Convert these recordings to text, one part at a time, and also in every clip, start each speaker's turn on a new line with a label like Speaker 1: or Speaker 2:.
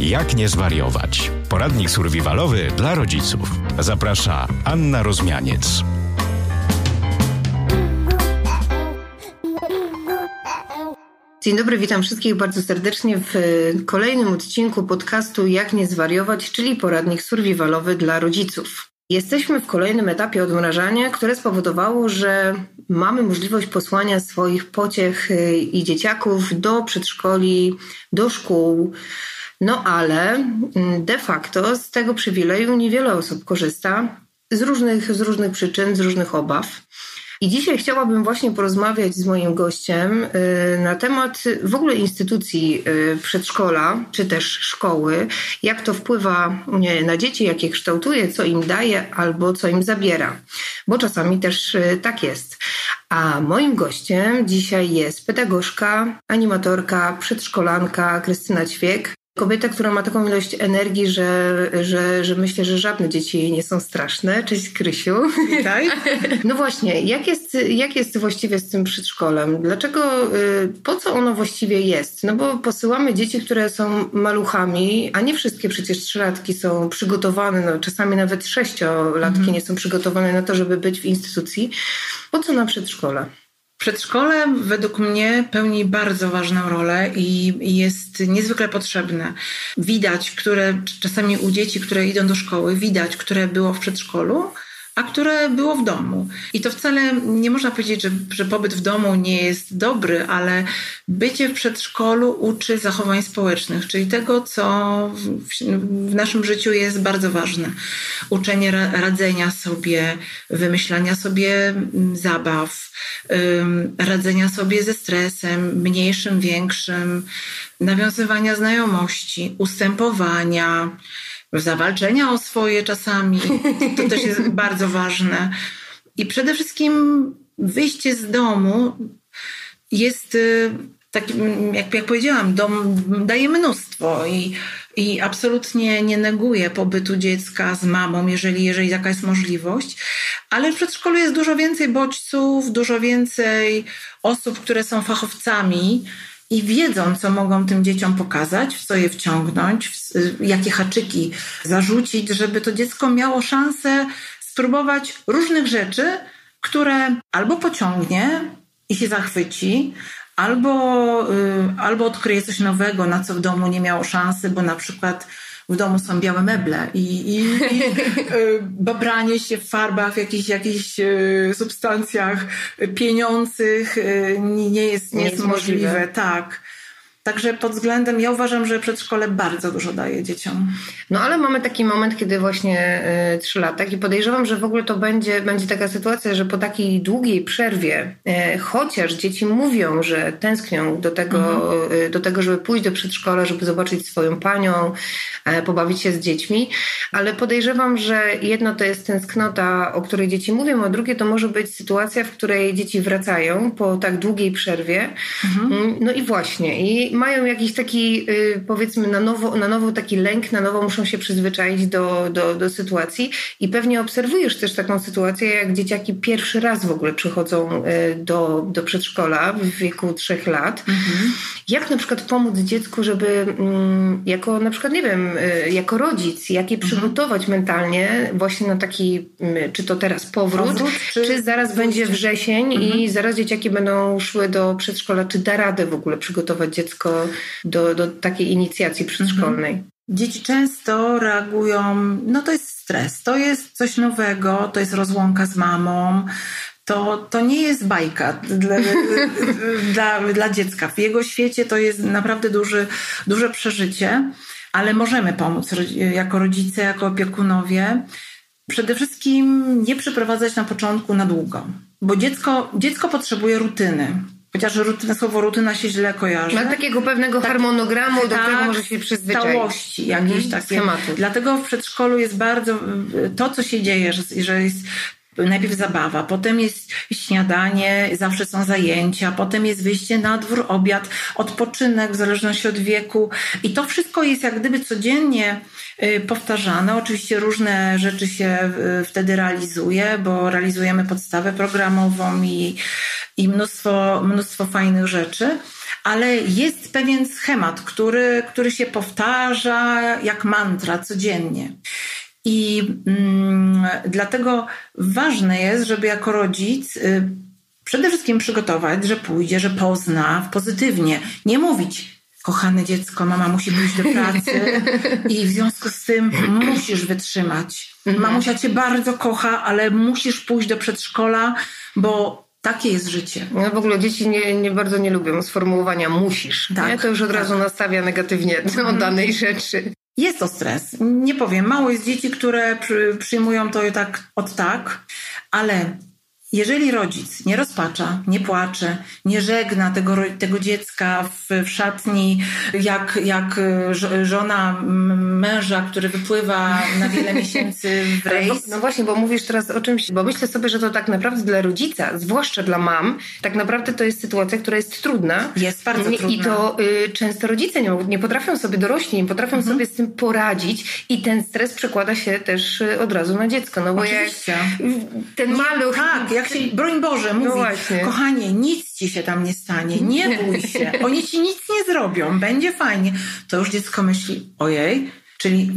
Speaker 1: Jak nie zwariować? Poradnik survivalowy dla rodziców. Zaprasza Anna Rozmianiec.
Speaker 2: Dzień dobry, witam wszystkich bardzo serdecznie w kolejnym odcinku podcastu Jak nie zwariować, czyli poradnik survivalowy dla rodziców. Jesteśmy w kolejnym etapie odmrażania, które spowodowało, że mamy możliwość posłania swoich pociech y, i dzieciaków do przedszkoli, do szkół. No ale mm, de facto z tego przywileju niewiele osób korzysta z różnych, z różnych przyczyn, z różnych obaw. I dzisiaj chciałabym właśnie porozmawiać z moim gościem y, na temat w ogóle instytucji y, przedszkola czy też szkoły, jak to wpływa na dzieci, jak je kształtuje, co im daje albo co im zabiera, bo czasami też y, tak jest. A moim gościem dzisiaj jest pedagogzka, animatorka, przedszkolanka Krystyna Ćwiek. Kobieta, która ma taką ilość energii, że, że, że myślę, że żadne dzieci jej nie są straszne. Cześć Krysiu.
Speaker 3: Witaj.
Speaker 2: No właśnie, jak jest, jak jest właściwie z tym przedszkolem? Dlaczego, y, po co ono właściwie jest? No bo posyłamy dzieci, które są maluchami, a nie wszystkie przecież trzylatki są przygotowane, no czasami nawet sześciolatki mhm. nie są przygotowane na to, żeby być w instytucji. Po co na przedszkole?
Speaker 3: Przedszkole według mnie pełni bardzo ważną rolę i jest niezwykle potrzebne. Widać, które czasami u dzieci, które idą do szkoły, widać, które było w przedszkolu, a które było w domu. I to wcale nie można powiedzieć, że, że pobyt w domu nie jest dobry, ale bycie w przedszkolu uczy zachowań społecznych, czyli tego, co w, w naszym życiu jest bardzo ważne. Uczenie radzenia sobie, wymyślania sobie mm, zabaw, radzenia sobie ze stresem, mniejszym, większym, nawiązywania znajomości, ustępowania, zawalczenia o swoje czasami. To też jest bardzo ważne. I przede wszystkim wyjście z domu jest y, takim, jak, jak powiedziałam, dom daje mnóstwo i, i absolutnie nie neguje pobytu dziecka z mamą, jeżeli, jeżeli taka jest możliwość. Ale w przedszkolu jest dużo więcej bodźców, dużo więcej osób, które są fachowcami i wiedzą, co mogą tym dzieciom pokazać, w co je wciągnąć, w, jakie haczyki zarzucić, żeby to dziecko miało szansę spróbować różnych rzeczy, które albo pociągnie i się zachwyci, albo, y, albo odkryje coś nowego, na co w domu nie miało szansy, bo na przykład w domu są białe meble i, i, i y, babranie się w farbach, w jakichś, jakichś y, substancjach pieniących nie jest, nie, nie jest możliwe. możliwe. Tak. Także pod względem, ja uważam, że przedszkole bardzo dużo daje dzieciom.
Speaker 2: No ale mamy taki moment, kiedy właśnie y, trzylatek i podejrzewam, że w ogóle to będzie, będzie taka sytuacja, że po takiej długiej przerwie, y, chociaż dzieci mówią, że tęsknią do tego, mhm. y, do tego, żeby pójść do przedszkola, żeby zobaczyć swoją panią, pobawić się z dziećmi, ale podejrzewam, że jedno to jest tęsknota, o której dzieci mówią, a drugie to może być sytuacja, w której dzieci wracają po tak długiej przerwie. Mhm. Mm, no i właśnie, i mają jakiś taki, y, powiedzmy, na nowo, na nowo taki lęk, na nowo muszą się przyzwyczaić do, do, do sytuacji i pewnie obserwujesz też taką sytuację, jak dzieciaki pierwszy raz w ogóle przychodzą y, do, do przedszkola w wieku trzech lat. Mhm. Jak na przykład pomóc dziecku, żeby mm, jako na przykład, nie wiem, y, jako rodzic, jak je mhm. przygotować mentalnie właśnie na taki, mm, czy to teraz powrót, powrót czy, czy, zaraz będzie wrzesień mhm. i zaraz dzieciaki będą szły do przedszkola, czy da radę w ogóle przygotować dziecko do, do takiej inicjacji przedszkolnej. Mhm.
Speaker 3: Dzieci często reagują, no to jest stres, to jest coś nowego, to jest rozłąka z mamą, to, to nie jest bajka dla, dla, dla dziecka. W jego świecie to jest naprawdę duży, duże przeżycie, ale możemy pomóc jako rodzice, jako opiekunowie. Przede wszystkim nie przyprowadzać na początku na długo, bo dziecko, dziecko potrzebuje rutyny. Chociaż rutyna, słowo rutyna się źle kojarzy.
Speaker 2: Ma takiego pewnego tak, harmonogramu, do tak, którego może się przyzwyczaić.
Speaker 3: Stałości jakieś mhm, takie. Schematy. Dlatego w przedszkolu jest bardzo, to co się dzieje, że, że jest najpierw zabawa, potem jest śniadanie, zawsze są zajęcia, potem jest wyjście na dwór, obiad, odpoczynek w zależności od wieku i to wszystko jest jak gdyby codziennie y, powtarzane. Oczywiście różne rzeczy się y, wtedy realizuje, bo realizujemy podstawę programową i, i mnóstwo, mnóstwo fajnych rzeczy ale jest pewien schemat, który, który się powtarza jak mantra codziennie. I mm, dlatego ważne jest, żeby jako rodzic y, przede wszystkim przygotować, że pójdzie, że pozna pozytywnie. Nie mówić, kochane dziecko, mama musi pójść do pracy i w związku z tym musisz wytrzymać. Mamusia cię bardzo kocha, ale musisz pójść do przedszkola, bo takie jest życie.
Speaker 2: No w ogóle dzieci nie, nie bardzo nie lubią sformułowania musisz. Tak, nie? To już od tak. razu nastawia negatywnie do mhm. danej rzeczy.
Speaker 3: Jest to stres. Nie powiem. Mało jest dzieci, które przyjmują to tak od tak, ale jeżeli rodzic nie rozpacza, nie płacze, nie żegna tego, tego dziecka w, w szatni, jak, jak żona męża, który wypływa na wiele miesięcy w rejs.
Speaker 2: No, no, właśnie, bo mówisz teraz o czymś, bo myślę sobie, że to tak naprawdę dla rodzica, zwłaszcza dla mam, tak naprawdę to jest sytuacja, która jest trudna.
Speaker 3: Jest bardzo trudna.
Speaker 2: I to y, często rodzice nie, nie potrafią sobie, dorośli nie potrafią mhm. sobie z tym poradzić i ten stres przekłada się też y, od razu na dziecko. No bo
Speaker 3: Oczywiście. jak
Speaker 2: ten maluch...
Speaker 3: Tak, jak się, broń Boże, mówi, no kochanie, nic ci się tam nie stanie, nie bój się, oni ci nic nie zrobią, będzie fajnie. To już dziecko myśli, ojej, Czyli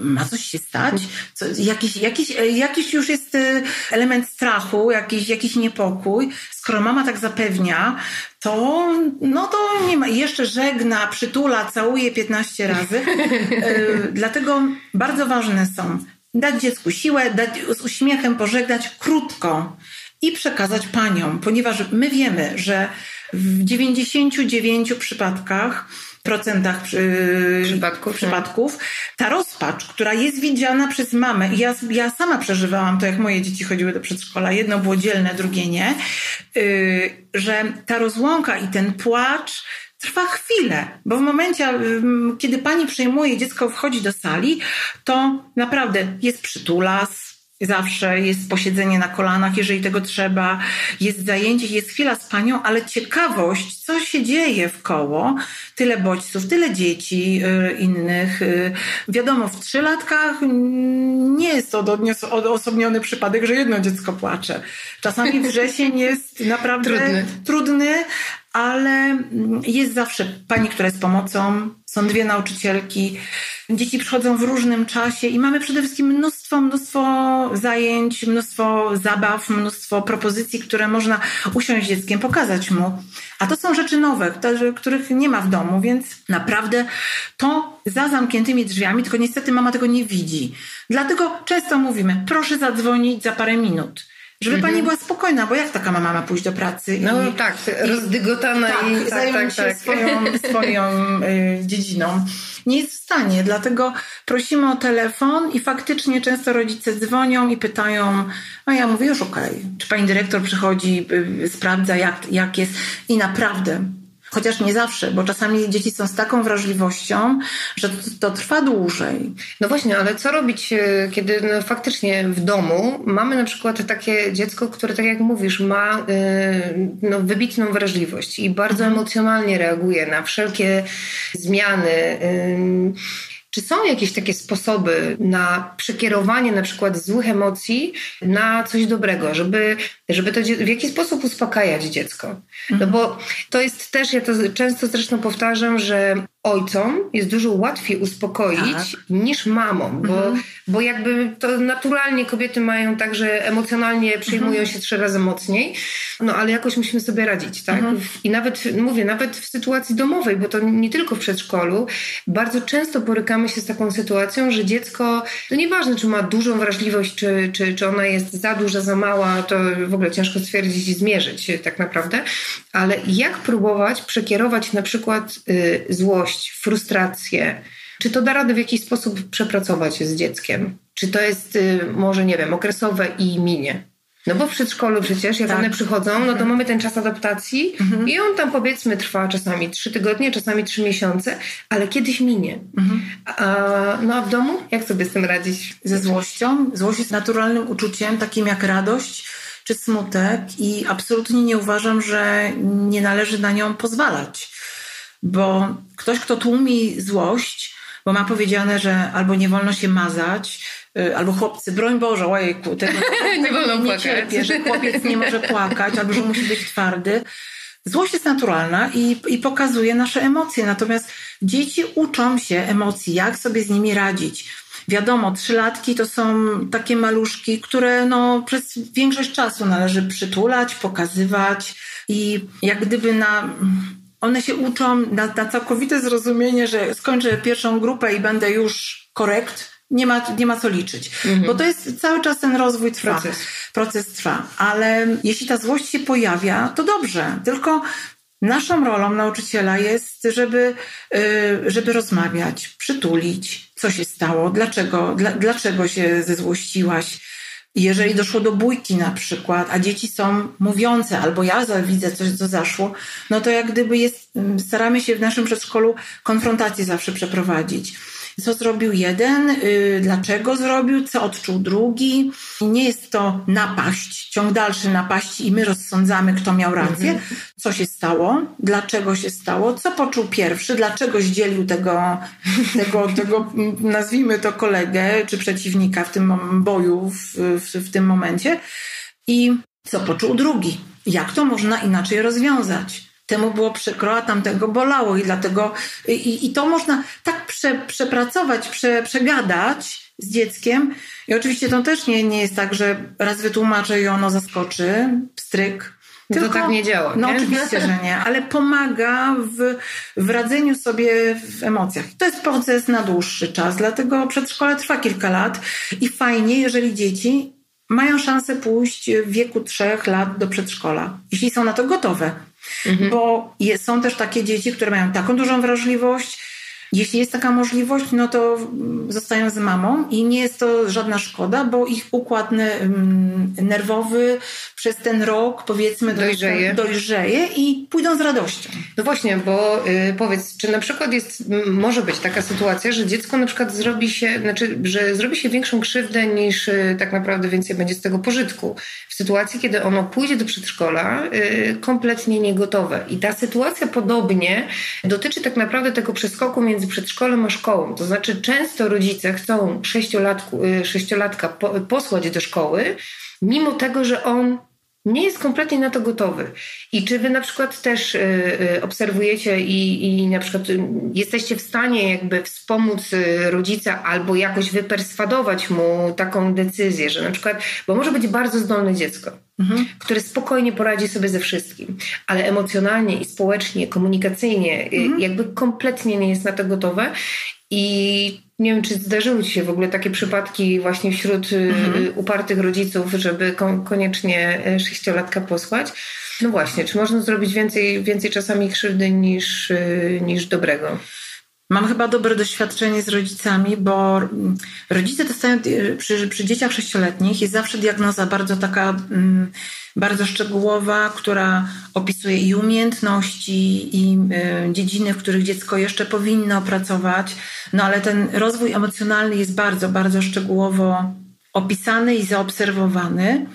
Speaker 3: ma coś się stać? Co, jakiś, jakiś, jakiś już jest y, element strachu, jakiś, jakiś niepokój. Skoro mama tak zapewnia, to no to nie ma. jeszcze żegna, przytula, całuje 15 razy. Y, dlatego bardzo ważne są dać dziecku siłę, dać z uśmiechem pożegnać krótko i przekazać paniom, ponieważ my wiemy, że w 99 przypadkach procentach przypadków, przypadków ta rozpacz, która jest widziana przez mamę, i ja, ja sama przeżywałam to, jak moje dzieci chodziły do przedszkola, jedno było dzielne, drugie nie, yy, że ta rozłąka i ten płacz trwa chwilę, bo w momencie, kiedy pani przejmuje, dziecko wchodzi do sali, to naprawdę jest przytulas, Zawsze jest posiedzenie na kolanach, jeżeli tego trzeba, jest zajęcie, jest chwila z panią, ale ciekawość, co się dzieje w koło, tyle bodźców, tyle dzieci y, innych. Y, wiadomo, w trzylatkach nie jest to odosobniony przypadek, że jedno dziecko płacze. Czasami wrzesień jest naprawdę trudny, trudny ale jest zawsze pani, która jest pomocą, są dwie nauczycielki. Dzieci przychodzą w różnym czasie i mamy przede wszystkim mnóstwo, mnóstwo zajęć, mnóstwo zabaw, mnóstwo propozycji, które można usiąść z dzieckiem, pokazać mu. A to są rzeczy nowe, których nie ma w domu, więc naprawdę to za zamkniętymi drzwiami, tylko niestety mama tego nie widzi. Dlatego często mówimy, proszę zadzwonić za parę minut żeby mhm. pani była spokojna, bo jak taka mama ma pójść do pracy?
Speaker 2: No i, tak, rozdygotana
Speaker 3: tak, i tak, tak, się tak. swoją, swoją y, dziedziną. Nie jest w stanie, dlatego prosimy o telefon i faktycznie często rodzice dzwonią i pytają, a ja mówię już okej, okay. czy pani dyrektor przychodzi, y, sprawdza jak, jak jest i naprawdę Chociaż nie zawsze, bo czasami dzieci są z taką wrażliwością, że to, to trwa dłużej.
Speaker 2: No właśnie, ale co robić, e, kiedy no, faktycznie w domu mamy na przykład takie dziecko, które, tak jak mówisz, ma e, no, wybitną wrażliwość i bardzo mhm. emocjonalnie reaguje na wszelkie zmiany. Czy są jakieś takie sposoby na przekierowanie na przykład złych emocji na coś dobrego, żeby, żeby to w jakiś sposób uspokajać dziecko? No bo to jest też, ja to często zresztą powtarzam, że ojcom jest dużo łatwiej uspokoić tak. niż mamom, bo, mhm. bo jakby to naturalnie kobiety mają tak, że emocjonalnie przejmują mhm. się trzy razy mocniej, no ale jakoś musimy sobie radzić, tak? Mhm. I nawet, mówię, nawet w sytuacji domowej, bo to nie tylko w przedszkolu, bardzo często borykamy się z taką sytuacją, że dziecko, to nieważne, czy ma dużą wrażliwość, czy, czy, czy ona jest za duża, za mała, to w ogóle ciężko stwierdzić i zmierzyć tak naprawdę, ale jak próbować przekierować na przykład y, złość, frustrację, czy to da radę w jakiś sposób przepracować z dzieckiem? Czy to jest y, może, nie wiem, okresowe i minie? No bo w przedszkolu przecież, jak tak. one przychodzą, no to mhm. mamy ten czas adaptacji mhm. i on tam powiedzmy trwa czasami trzy tygodnie, czasami trzy miesiące, ale kiedyś minie. Mhm. A, no a w domu jak sobie z tym radzić?
Speaker 3: Ze złością? Złość jest naturalnym uczuciem, takim jak radość czy smutek i absolutnie nie uważam, że nie należy na nią pozwalać. Bo ktoś, kto tłumi złość, bo ma powiedziane, że albo nie wolno się mazać, y, albo chłopcy, broń Boże, ojejku, tego
Speaker 2: nie wolno
Speaker 3: nie cierpię, że chłopiec nie może płakać, albo że musi być twardy, Złość jest naturalna i, i pokazuje nasze emocje, natomiast dzieci uczą się emocji, jak sobie z nimi radzić. Wiadomo, trzylatki to są takie maluszki, które no, przez większość czasu należy przytulać, pokazywać i jak gdyby na one się uczą na, na całkowite zrozumienie, że skończę pierwszą grupę i będę już korekt, nie ma, nie ma co liczyć. Mhm. Bo to jest cały czas ten rozwój trwa. Proces. Proces trwa. Ale jeśli ta złość się pojawia, to dobrze. Tylko naszą rolą nauczyciela jest, żeby, y, żeby rozmawiać, przytulić, co się stało, dlaczego, dla, dlaczego się zezłościłaś jeżeli doszło do bójki na przykład, a dzieci są mówiące, albo ja widzę coś, co zaszło, no to jak gdyby jest, staramy się w naszym przedszkolu konfrontację zawsze przeprowadzić co zrobił jeden, y, dlaczego zrobił, co odczuł drugi. Nie jest to napaść, ciąg dalszy napaści i my rozsądzamy, kto miał rację, mhm. co się stało, dlaczego się stało, co poczuł pierwszy, dlaczego zdzielił tego, tego, tego nazwijmy to kolegę czy przeciwnika w tym boju w, w, w tym momencie i co poczuł drugi. Jak to można inaczej rozwiązać? Temu było przykro, a tamtego bolało i dlatego i, i to można tak prze, przepracować, prze, przegadać z dzieckiem i oczywiście to też nie, nie jest tak, że raz wytłumaczę i ono zaskoczy, pstryk,
Speaker 2: tylko, to tak nie działa.
Speaker 3: No
Speaker 2: nie?
Speaker 3: oczywiście, że nie, ale pomaga w, w radzeniu sobie w emocjach. To jest proces na dłuższy czas, dlatego przedszkole trwa kilka lat i fajnie, jeżeli dzieci mają szansę pójść w wieku trzech lat do przedszkola, jeśli są na to gotowe. Mhm. Bo jest, są też takie dzieci, które mają taką dużą wrażliwość, jeśli jest taka możliwość, no to zostają z mamą i nie jest to żadna szkoda, bo ich układ nerwowy przez ten rok, powiedzmy, dojrzeje, dojrzeje i pójdą z radością.
Speaker 2: No właśnie, bo y, powiedz, czy na przykład jest, może być taka sytuacja, że dziecko na przykład zrobi się, znaczy, że zrobi się większą krzywdę niż y, tak naprawdę więcej będzie z tego pożytku. W sytuacji, kiedy ono pójdzie do przedszkola, y, kompletnie niegotowe. I ta sytuacja podobnie dotyczy tak naprawdę tego przeskoku między między przedszkolem a szkołą. To znaczy, często rodzice chcą sześciolatku, y, sześciolatka posłać do szkoły, mimo tego, że on nie jest kompletnie na to gotowy. I czy wy na przykład też y, y, obserwujecie i, i na przykład jesteście w stanie jakby wspomóc rodzica albo jakoś wyperswadować mu taką decyzję, że na przykład, bo może być bardzo zdolne dziecko, mhm. które spokojnie poradzi sobie ze wszystkim, ale emocjonalnie i społecznie, komunikacyjnie mhm. jakby kompletnie nie jest na to gotowe i nie wiem, czy zdarzyły Ci się w ogóle takie przypadki właśnie wśród mhm. upartych rodziców, żeby koniecznie e, sześciolatka posłać. No właśnie, czy można zrobić więcej, więcej czasami krzywdy niż, niż dobrego?
Speaker 3: Mam chyba dobre doświadczenie z rodzicami, bo rodzice dostają przy, przy dzieciach sześcioletnich jest zawsze diagnoza bardzo taka mm, bardzo szczegółowa, która opisuje i umiejętności, i y, dziedziny, w których dziecko jeszcze powinno pracować. No ale ten rozwój emocjonalny jest bardzo, bardzo szczegółowo opisany i zaobserwowany.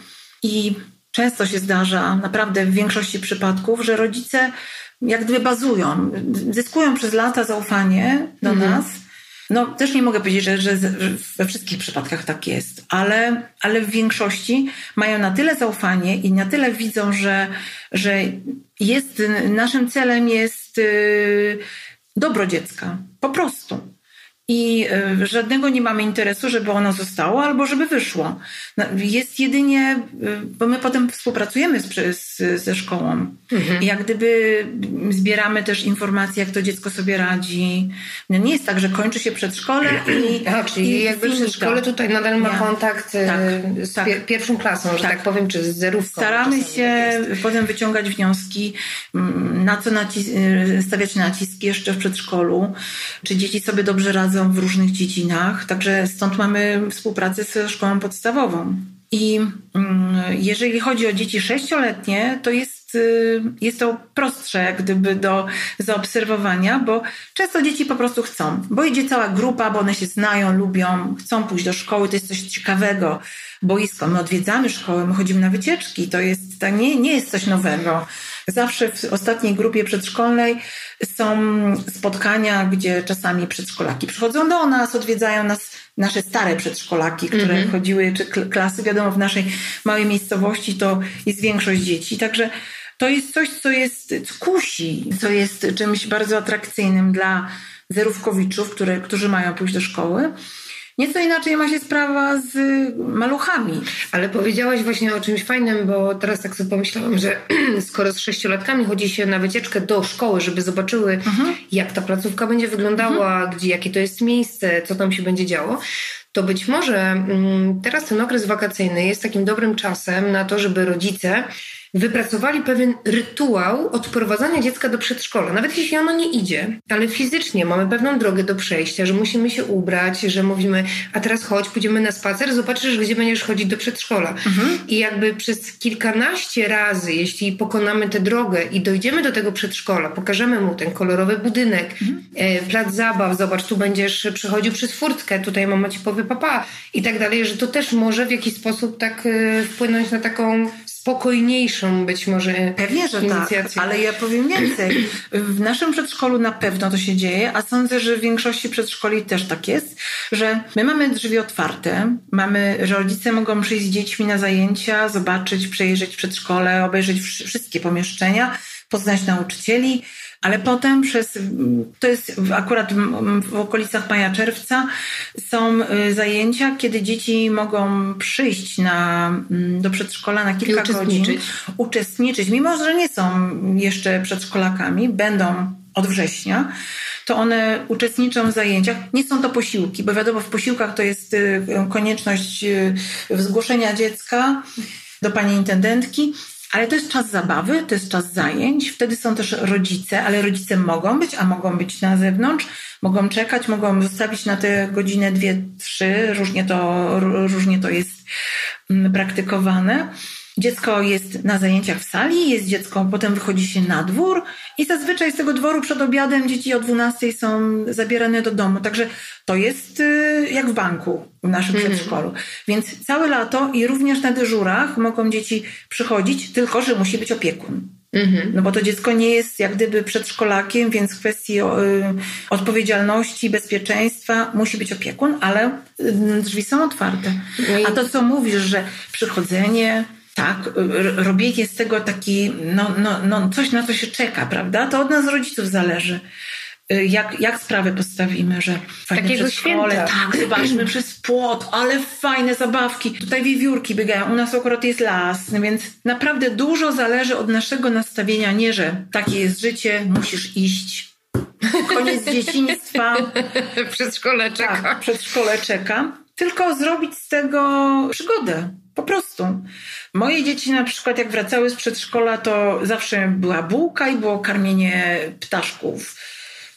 Speaker 3: I często się zdarza, naprawdę w większości przypadków, że rodzice jak gdyby bazują, zyskują przez lata zaufanie do mhm. nas. No, też nie mogę powiedzieć, że, że, we wszystkich przypadkach tak jest, ale, ale w większości mają na tyle zaufanie i na tyle widzą, że, że jest, naszym celem jest yy, dobro dziecka. Po prostu i e, żadnego nie mamy interesu, żeby ono zostało albo żeby wyszło. No, jest jedynie, e, bo my potem współpracujemy z, z, ze szkołą. Mhm. Jak gdyby zbieramy też informacje, jak to dziecko sobie radzi. No, nie jest tak, że kończy się przedszkole i.
Speaker 2: A, czyli i jakby przedszkole tutaj nadal ma kontakt e, tak, z tak. pierwszą klasą, że tak. tak. powiem, czy z zerówką.
Speaker 3: Staramy się tak potem wyciągać wnioski, na co nacis stawiać nacisk jeszcze w przedszkolu, czy dzieci sobie dobrze radzą w różnych dziedzinach, także stąd mamy współpracę ze szkołą podstawową. I mm, jeżeli chodzi o dzieci sześcioletnie, to jest, y, jest to prostsze jak gdyby do zaobserwowania, bo często dzieci po prostu chcą, bo idzie cała grupa, bo one się znają, lubią, chcą pójść do szkoły, to jest coś ciekawego. Boisko, my odwiedzamy szkołę, my chodzimy na wycieczki, to jest, to nie, nie jest coś nowego. Zawsze w ostatniej grupie przedszkolnej są spotkania, gdzie czasami przedszkolaki przychodzą do nas, odwiedzają nas nasze stare przedszkolaki, które mm -hmm. chodziły, czy klasy. Wiadomo, w naszej małej miejscowości to jest większość dzieci. Także to jest coś, co jest, co kusi, co jest czymś bardzo atrakcyjnym dla zerówkowiczów, które, którzy mają pójść do szkoły. Nieco inaczej ma się sprawa z maluchami.
Speaker 2: Ale powiedziałaś właśnie o czymś fajnym, bo teraz tak sobie pomyślałam, że skoro z sześciolatkami chodzi się na wycieczkę do szkoły, żeby zobaczyły, mhm. jak ta placówka będzie wyglądała, mhm. gdzie, jakie to jest miejsce, co tam się będzie działo, to być może mm, teraz ten okres wakacyjny jest takim dobrym czasem na to, żeby rodzice wypracowali pewien rytuał odprowadzania dziecka do przedszkola. Nawet jeśli ono nie idzie, ale fizycznie mamy pewną drogę do przejścia, że musimy się ubrać, że mówimy, a teraz chodź, pójdziemy na spacer, zobaczysz, gdzie będziesz chodzić do przedszkola. Mhm. I jakby przez kilkanaście razy, jeśli pokonamy tę drogę i dojdziemy do tego przedszkola, pokażemy mu ten kolorowy budynek, mhm. e, plac zabaw, zobacz, tu będziesz przechodził przez furtkę, tutaj mama ci powie papa i tak dalej, że to też może w jakiś sposób tak e, wpłynąć na taką spokojniejszą być może
Speaker 3: Pewnie, że tak, ale ja powiem więcej. W naszym przedszkolu na pewno to się dzieje, a sądzę, że w większości przedszkoli też tak jest, że my mamy drzwi otwarte, mamy, że rodzice mogą przyjść z dziećmi na zajęcia, zobaczyć, przejrzeć przedszkole, obejrzeć wszystkie pomieszczenia, poznać nauczycieli, ale potem przez, to jest akurat w okolicach maja, czerwca, są y, zajęcia, kiedy dzieci mogą przyjść na, mm, do przedszkola na kilka
Speaker 2: uczestniczyć.
Speaker 3: godzin, uczestniczyć, mimo że nie są jeszcze przedszkolakami, będą od września, to one uczestniczą w zajęciach. Nie są to posiłki, bo wiadomo, w posiłkach to jest y, konieczność y, zgłoszenia dziecka do pani intendentki, ale to jest czas zabawy, to jest czas zajęć. Wtedy są też rodzice, ale rodzice mogą być, a mogą być na zewnątrz, mogą czekać, mogą zostawić na tę godzinę, dwie, trzy. Różnie to, różnie to jest mm, praktykowane. Dziecko jest na zajęciach w sali, jest dziecko, potem wychodzi się na dwór i zazwyczaj z tego dworu przed obiadem dzieci o 12 są zabierane do domu. Także to jest y, jak w banku w naszym mm. przedszkolu. Więc całe lato i również na dyżurach mogą dzieci przychodzić, tylko że musi być opiekun. Mm-hmm. No bo to dziecko nie jest jak gdyby przedszkolakiem, więc w kwestii y, odpowiedzialności, bezpieczeństwa musi być opiekun, ale y, drzwi są otwarte. No A to, co mówisz, że przychodzenie, tak, robienie z tego taki, no, no, no, coś na co się czeka, prawda? To od nas rodziców zależy. Y, jak, jak sprawę postawimy, że
Speaker 2: fajne Takiego
Speaker 3: przedszkole, tak, zobaczmy przez płot, ale fajne zabawki. Tutaj wiewiórki biegają, u nas akurat jest las, więc naprawdę dużo zależy od naszego nastawienia, nie, że takie jest życie, musisz iść. Koniec dzieciństwa.
Speaker 2: Przedszkole czeka.
Speaker 3: Tak, przedszkole czeka. Tylko zrobić z tego przygodę. Po prostu. Moje dzieci na przykład jak wracały z przedszkola, to zawsze była bułka i było karmienie ptaszków.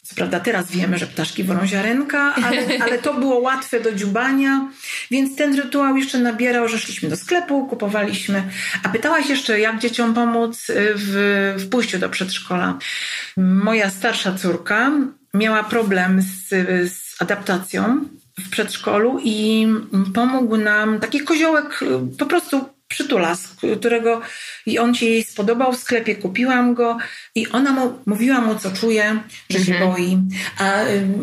Speaker 3: Co prawda teraz wiemy, że ptaszki wolą ziarenka, ale, ale to było łatwe do dziubania, więc ten rytuał jeszcze nabierał, że szliśmy do sklepu, kupowaliśmy. A pytałaś jeszcze, jak dzieciom pomóc w, w pójściu do przedszkola. Moja starsza córka miała problem z, z adaptacją w przedszkolu i pomógł nam taki koziołek po prostu przytulas, którego i on się jej spodobał w sklepie, kupiłam go i ona mu, mówiła mu, co czuje, że się mhm. boi. A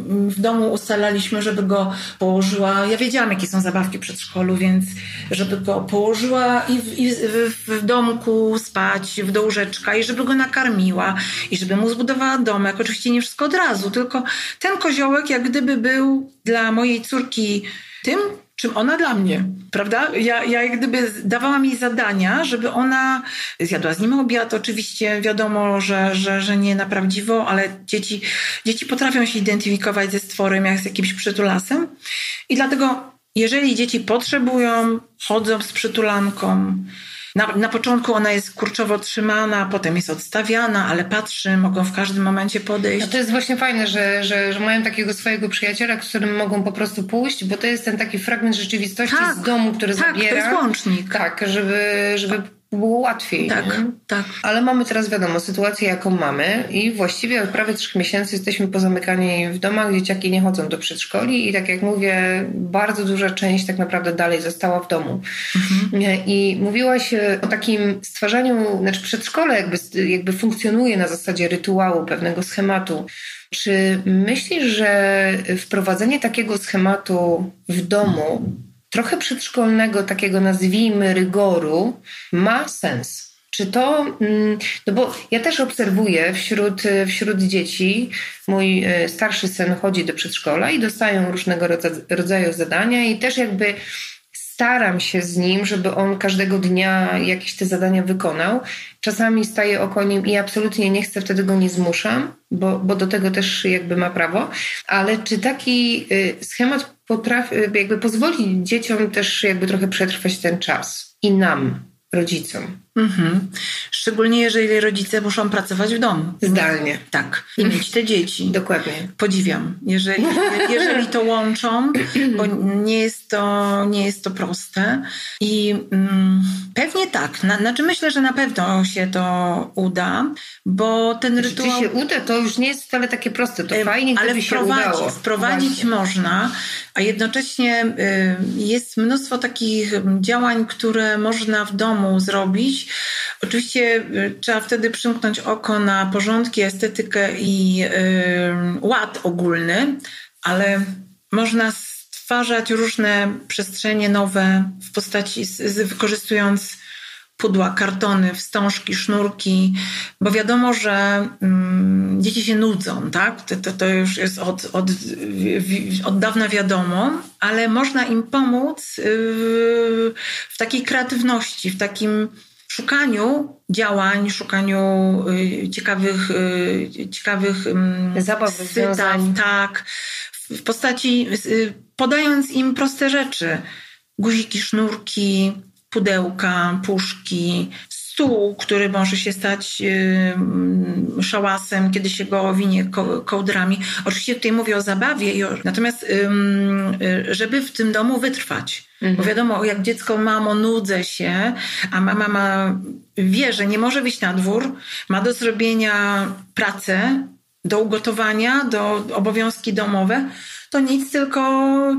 Speaker 3: w domu ustalaliśmy, żeby go położyła. Ja wiedziałam, jakie są zabawki przed szkolu, więc żeby go położyła i w, i w, w domku spać, w do łóżeczka i żeby go nakarmiła i żeby mu zbudowała domek. Oczywiście nie wszystko od razu, tylko ten koziołek jak gdyby był dla mojej córki tym, czym ona dla mnie, prawda? Ja, ja jak gdyby dawałam jej zadania, żeby ona zjadła z nim obiad. Oczywiście wiadomo, że, że, że nie na prawdziwo, ale dzieci, dzieci potrafią się identyfikować ze stworem jak z jakimś przytulasem. I dlatego, jeżeli dzieci potrzebują, chodzą z przytulanką, na, na początku ona jest kurczowo trzymana, potem jest odstawiana, ale patrzy, mogą w każdym momencie podejść.
Speaker 2: No to jest właśnie fajne, że, że, że mają takiego swojego przyjaciela, z którym mogą po prostu pójść, bo to jest ten taki fragment rzeczywistości tak, z domu, który
Speaker 3: tak,
Speaker 2: zabiera.
Speaker 3: to jest łącznik.
Speaker 2: Tak, żeby, żeby było łatwiej.
Speaker 3: Tak, nie? tak.
Speaker 2: Ale mamy teraz wiadomo sytuację, jaką mamy i właściwie od prawie trzech miesięcy jesteśmy pozamykani w domach, dzieciaki nie chodzą do przedszkoli i tak jak mówię, bardzo duża część tak naprawdę dalej została w domu. Mhm. I mówiłaś o takim stwarzaniu, znaczy przedszkole jakby, jakby funkcjonuje na zasadzie rytuału, pewnego schematu. Czy myślisz, że wprowadzenie takiego schematu w domu trochę przedszkolnego, takiego nazwijmy rygoru, ma sens. czy to, mm, no bo ja też obserwuję wśród, wśród dzieci, mój e, starszy syn chodzi do przedszkola i dostają różnego rodzaju zadania i też jakby staram się z nim, żeby on każdego dnia jakieś te zadania wykonał. Czasami staję oko nim i absolutnie nie chcę, wtedy go nie zmuszam, bo, bo do tego też jakby ma prawo. Ale czy taki y, schemat potrafi, jakby pozwoli dzieciom też jakby trochę przetrwać ten czas i nam, rodzicom?
Speaker 3: Mhm. Szczególnie jeżeli rodzice muszą pracować w domu.
Speaker 2: Zdalnie.
Speaker 3: Tak. I mieć te dzieci.
Speaker 2: Dokładnie.
Speaker 3: Podziwiam. Jeżeli, jeżeli to łączą, bo nie jest to, nie jest to proste. I mm, pewnie tak. Na, znaczy myślę, że na pewno się to uda, bo ten rytuał...
Speaker 2: Czy się uda, to już nie jest wcale takie proste. To fajnie,
Speaker 3: ale
Speaker 2: gdyby się udało.
Speaker 3: Wprowadzić Właśnie. można, a jednocześnie y, jest mnóstwo takich działań, które można w domu zrobić, Oczywiście y, trzeba wtedy przymknąć oko na porządki, estetykę i yy, ład ogólny, ale można stwarzać różne przestrzenie nowe w postaci, z, z, wykorzystując pudła, kartony, wstążki, sznurki, bo wiadomo, że mm, dzieci się nudzą, tak? To, to, to już jest od, od, od dawna wiadomo, ale można im pomóc yy, w takiej kreatywności, w takim szukaniu działań, szukaniu y, ciekawych, y, ciekawych
Speaker 2: zabaw, związań.
Speaker 3: tak, w postaci y, podając im proste rzeczy. Guziki, sznurki, pudełka, puszki, stół, który może się stać yy, szałasem, kiedy się go owinie ko kołdrami. Oczywiście tutaj mówię o zabawie, natomiast yy, żeby w tym domu wytrwać. Mhm. Bo wiadomo, jak dziecko mamo nudzę się, a mama ma, wie, że nie może wyjść na dwór, ma do zrobienia pracę, do ugotowania, do obowiązki domowe, to nic, tylko,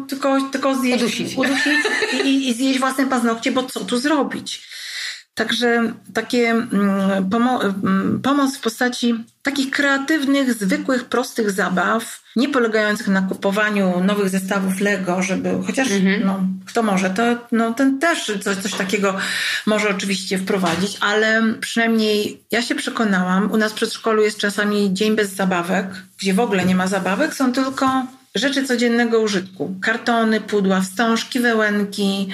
Speaker 3: tylko, tylko zjeść,
Speaker 2: udusić,
Speaker 3: udusić i, i zjeść własne paznokcie, bo co tu zrobić? Także takie mm, pomo mm, pomoc w postaci takich kreatywnych, zwykłych, prostych zabaw, nie polegających na kupowaniu nowych zestawów Lego, żeby chociaż mhm. no, kto może, to no, ten też coś, coś takiego może oczywiście wprowadzić, ale przynajmniej ja się przekonałam, u nas w przedszkolu jest czasami dzień bez zabawek, gdzie w ogóle nie ma zabawek, są tylko rzeczy codziennego użytku. Kartony, pudła, wstążki, wełenki,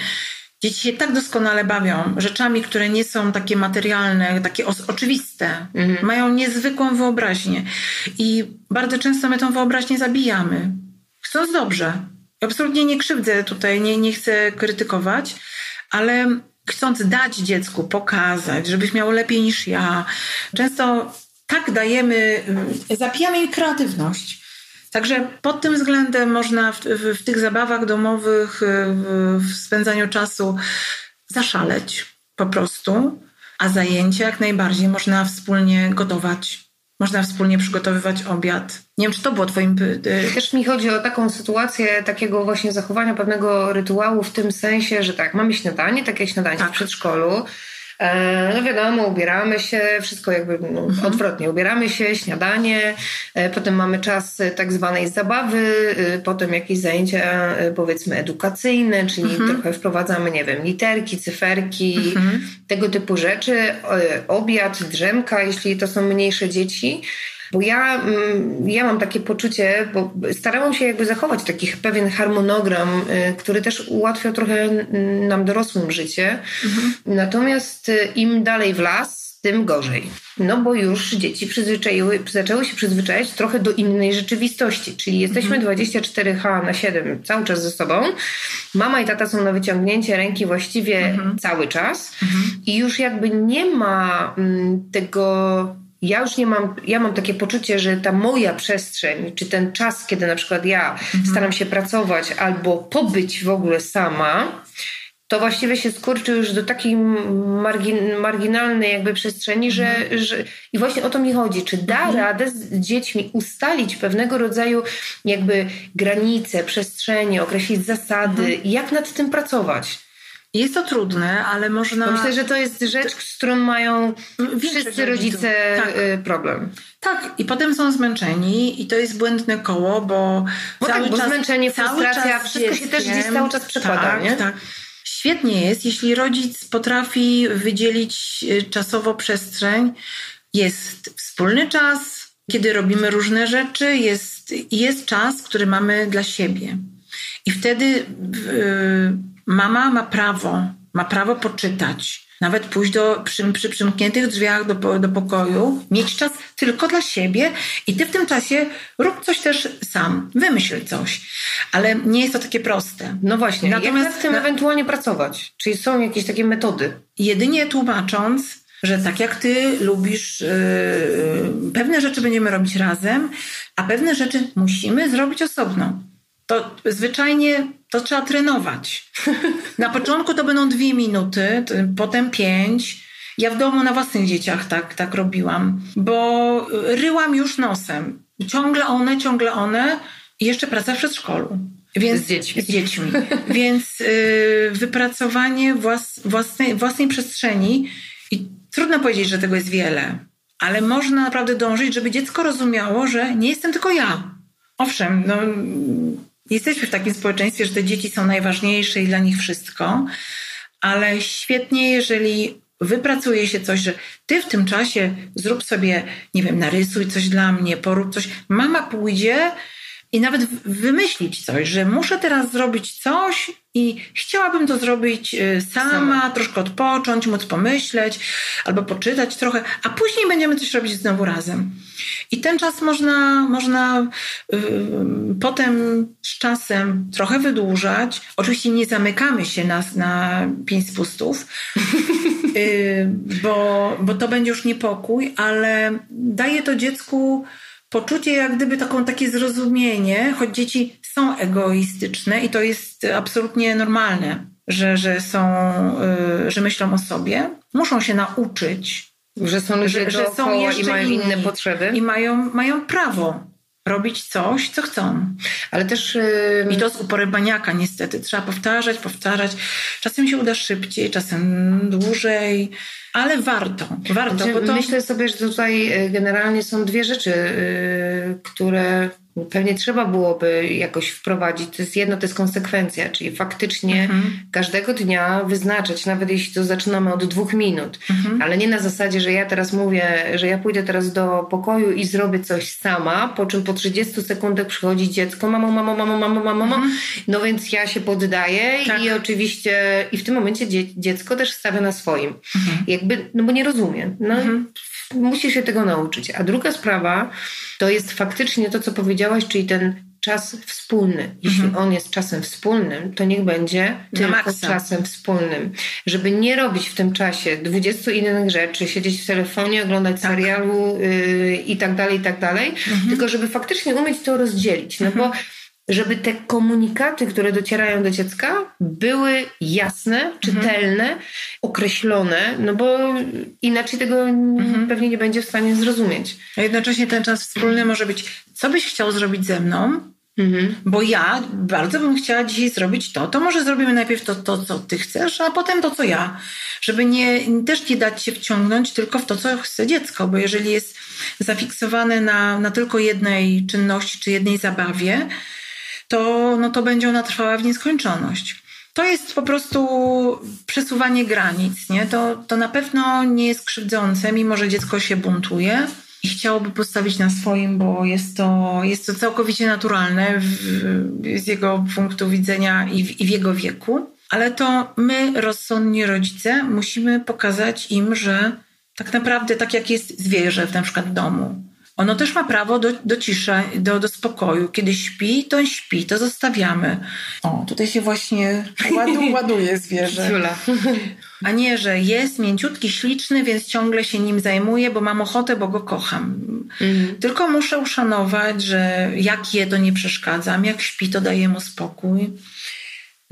Speaker 3: Dzieci się tak doskonale bawią rzeczami, które nie są takie materialne, takie oczywiste. Mhm. Mają niezwykłą wyobraźnię. I bardzo często my tą wyobraźnię zabijamy. Chcąc dobrze. Absolutnie nie krzywdzę tutaj, nie, nie chcę krytykować, ale chcąc dać dziecku, pokazać, żebyś miał lepiej niż ja, często tak dajemy, zapijamy im kreatywność. Także pod tym względem można w, w, w tych zabawach domowych, w, w spędzaniu czasu zaszaleć po prostu, a zajęcia jak najbardziej można wspólnie gotować. Można wspólnie przygotowywać obiad. Nie wiem, czy to było Twoim.
Speaker 2: Też mi chodzi o taką sytuację takiego właśnie zachowania pewnego rytuału w tym sensie, że tak, mamy śniadanie, takie śniadanie tak. w przedszkolu E, no wiadomo, ubieramy się, wszystko jakby no, mhm. odwrotnie. Ubieramy się, śniadanie, e, potem mamy czas tak zwanej zabawy, e, potem jakieś zajęcia powiedzmy edukacyjne, czyli mhm. trochę wprowadzamy, nie wiem, literki, cyferki, mhm. tego typu rzeczy, obiad, drzemka, jeśli to są mniejsze dzieci. Bo ja, mm, ja mam takie poczucie, bo starałam się jakby zachować taki pewien harmonogram, y, który też ułatwia trochę nam dorosłym życie. Mhm. Natomiast y, im dalej w las, tym gorzej. No bo już dzieci przyzwyczaiły, zaczęły się przyzwyczaić trochę do innej rzeczywistości, czyli jesteśmy mhm. 24H na 7 cały czas ze sobą. Mama i tata są na wyciągnięcie ręki właściwie mhm. cały czas mhm. i już jakby nie ma mm, tego ja już nie mam, ja mam takie poczucie, że ta moja przestrzeń, czy ten czas, kiedy na przykład ja mhm. staram się pracować albo pobyć w ogóle sama, to właściwie się skurczy już do takiej margin, marginalnej jakby przestrzeni, że, mhm. że i właśnie o to mi chodzi, czy da mhm. radę z dziećmi ustalić pewnego rodzaju jakby granice, przestrzenie, określić zasady mhm. jak nad tym pracować.
Speaker 3: Jest to trudne, ale można.
Speaker 2: Myślę, że to jest rzecz, z którą mają wszyscy rodzice tak. Y, problem.
Speaker 3: Tak, i potem są zmęczeni i to jest błędne koło, bo,
Speaker 2: bo
Speaker 3: cały
Speaker 2: tak, bo
Speaker 3: czas,
Speaker 2: zmęczenie, frustracja, wszystko się też gdzieś cały czas przekłada,
Speaker 3: tak,
Speaker 2: nie?
Speaker 3: Tak świetnie jest, jeśli rodzic potrafi wydzielić y, czasowo przestrzeń. Jest wspólny czas, kiedy robimy różne rzeczy, jest, jest czas, który mamy dla siebie. I wtedy yy, mama ma prawo, ma prawo poczytać, nawet pójść do, przy, przy przymkniętych drzwiach do, do pokoju, mieć czas tylko dla siebie i ty w tym czasie rób coś też sam, wymyśl coś. Ale nie jest to takie proste.
Speaker 2: No właśnie, natomiast jak nad tym na... ewentualnie pracować? Czyli są jakieś takie metody?
Speaker 3: Jedynie tłumacząc, że tak jak ty lubisz, yy, pewne rzeczy będziemy robić razem, a pewne rzeczy musimy zrobić osobno. To zwyczajnie to trzeba trenować. Na początku to będą dwie minuty, potem pięć. Ja w domu na własnych dzieciach tak, tak robiłam, bo ryłam już nosem. Ciągle one, ciągle one i jeszcze praca w przedszkolu.
Speaker 2: Więc, z dziećmi.
Speaker 3: Z dziećmi. Więc yy, wypracowanie włas, własnej, własnej przestrzeni i trudno powiedzieć, że tego jest wiele, ale można naprawdę dążyć, żeby dziecko rozumiało, że nie jestem tylko ja. Owszem, no, jesteśmy w takim społeczeństwie, że te dzieci są najważniejsze i dla nich wszystko, ale świetnie, jeżeli wypracuje się coś, że ty w tym czasie zrób sobie, nie wiem, narysuj coś dla mnie, porób coś. Mama pójdzie i nawet wymyślić coś, że muszę teraz zrobić coś i chciałabym to zrobić y, sama, sama, troszkę odpocząć, móc pomyśleć albo poczytać trochę, a później będziemy coś robić znowu razem. I ten czas można, można yy, potem z czasem trochę wydłużać. Oczywiście nie zamykamy się na, na pięć spustów, yy, bo, bo to będzie już niepokój, ale daje to dziecku poczucie jak gdyby taką, takie zrozumienie, choć dzieci są egoistyczne i to jest absolutnie normalne, że, że są, y, że myślą o sobie, muszą się nauczyć.
Speaker 2: Że są ludzie że, że są jeszcze i mają inni, inne potrzeby.
Speaker 3: I mają, mają prawo robić coś, co chcą.
Speaker 2: Ale też...
Speaker 3: Yy... I to z uporem baniaka niestety. Trzeba powtarzać, powtarzać. Czasem się uda szybciej, czasem dłużej, ale warto. warto
Speaker 2: znaczy,
Speaker 3: to...
Speaker 2: Myślę sobie, że tutaj y, generalnie są dwie rzeczy, yy, które pewnie trzeba byłoby jakoś wprowadzić. To jest jedno, to jest konsekwencja, czyli faktycznie mhm. każdego dnia wyznaczać, nawet jeśli to zaczynamy od dwóch minut, mhm. ale nie na zasadzie, że ja teraz mówię, że ja pójdę teraz do pokoju i zrobię coś sama, po czym po 30 sekundach przychodzi dziecko, mamo, mamo, mamo, mamo, mamo, mamo. Mhm. no więc ja się poddaję tak. i oczywiście i w tym momencie dziecko też stawia na swoim. Mhm. Jakby, no bo nie rozumie. No, mhm musi się tego nauczyć. A druga sprawa to jest faktycznie to, co powiedziałaś, czyli ten czas wspólny. Jeśli mhm. on jest czasem wspólnym, to niech będzie tylko czasem wspólnym. Żeby nie robić w tym czasie 20 innych rzeczy, siedzieć w telefonie, oglądać tak. serialu yy, i tak dalej, i tak dalej, mhm. tylko żeby faktycznie umieć to rozdzielić. No bo mhm żeby te komunikaty, które docierają do dziecka, były jasne, mhm. czytelne, mhm. określone, no bo inaczej tego mhm. pewnie nie będzie w stanie zrozumieć.
Speaker 3: A jednocześnie ten czas wspólny może być, co byś chciał zrobić ze mną, Mhm. Bo ja bardzo bym chciała dzisiaj zrobić to, to może zrobimy najpierw to, to, co ty chcesz, a potem to, co ja. Żeby nie, też nie dać się wciągnąć tylko w to, co chce dziecko, bo jeżeli jest zafiksowane na, na tylko jednej czynności czy jednej zabawie, to, no to będzie ona trwała w nieskończoność. To jest po prostu przesuwanie granic, nie? To, to na pewno nie jest krzywdzące, mimo że dziecko się buntuje i chciałoby postawić na swoim, bo jest to, jest to całkowicie naturalne w, z jego punktu widzenia i w, i w jego wieku. Ale to my, rozsądni rodzice, musimy pokazać im, że tak naprawdę tak jak jest zwierzę w na przykład domu, ono też ma prawo do, do ciszy, do, do spokoju. Kiedy śpi, to śpi, to zostawiamy. O, tutaj się właśnie ładu, ładuje zwierzę. A nie, że jest mięciutki, śliczny, więc ciągle się nim zajmuję, bo mam ochotę, bo go kocham. Mhm. Tylko muszę uszanować, że jak je, to nie przeszkadzam, jak śpi, to daję mu spokój.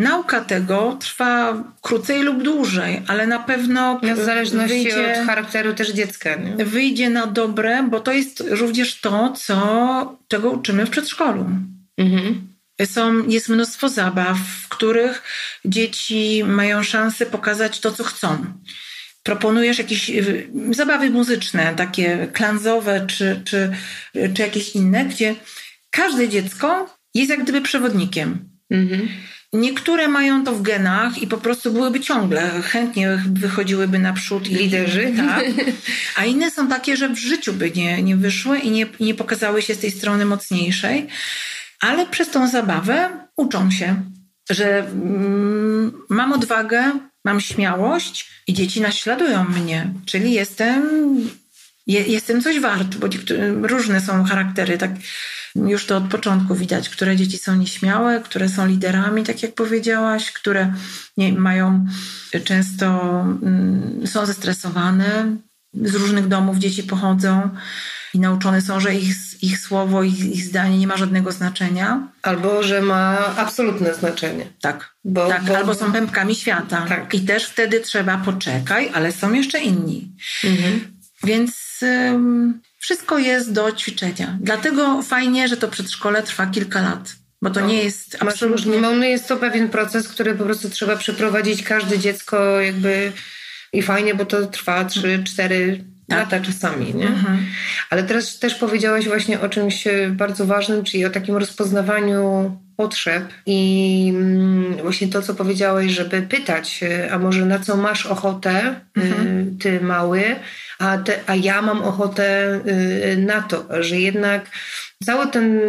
Speaker 3: Nauka tego trwa krócej lub dłużej, ale na pewno
Speaker 2: w zależności wyjdzie, od charakteru też dziecka. Nie?
Speaker 3: Wyjdzie na dobre, bo to jest również to, co, czego uczymy w przedszkolu. Mhm. Są, jest mnóstwo zabaw, w których dzieci mają szansę pokazać to, co chcą. Proponujesz jakieś y, zabawy muzyczne, takie klanzowe czy, czy, czy jakieś inne, gdzie każde dziecko jest jak gdyby przewodnikiem. Mhm. Niektóre mają to w genach i po prostu byłyby ciągle, chętnie wychodziłyby naprzód. I,
Speaker 2: Liderzy.
Speaker 3: Tak. A inne są takie, że w życiu by nie, nie wyszły i nie, nie pokazały się z tej strony mocniejszej, ale przez tą zabawę uczą się, że mm, mam odwagę, mam śmiałość i dzieci naśladują mnie, czyli jestem, je, jestem coś wart, bo różne są charaktery, tak już to od początku widać, które dzieci są nieśmiałe, które są liderami, tak jak powiedziałaś, które nie, mają często mm, są zestresowane, z różnych domów dzieci pochodzą i nauczone są, że ich, ich słowo, ich, ich zdanie nie ma żadnego znaczenia.
Speaker 2: Albo, że ma absolutne znaczenie.
Speaker 3: Tak. Bo, tak bo... Albo są pępkami świata. Tak. I też wtedy trzeba poczekaj, ale są jeszcze inni. Mhm. Więc wszystko jest do ćwiczenia. Dlatego fajnie, że to przedszkole trwa kilka lat. Bo to no, nie jest absolutnie...
Speaker 2: No, jest to pewien proces, który po prostu trzeba przeprowadzić każde dziecko jakby i fajnie, bo to trwa 3-4 tak. lata czasami, nie? Mhm. Ale teraz też powiedziałaś właśnie o czymś bardzo ważnym, czyli o takim rozpoznawaniu potrzeb i mm, właśnie to, co powiedziałeś, żeby pytać, a może na co masz ochotę, y, mhm. ty mały, a, te, a ja mam ochotę y, na to, że jednak cały ten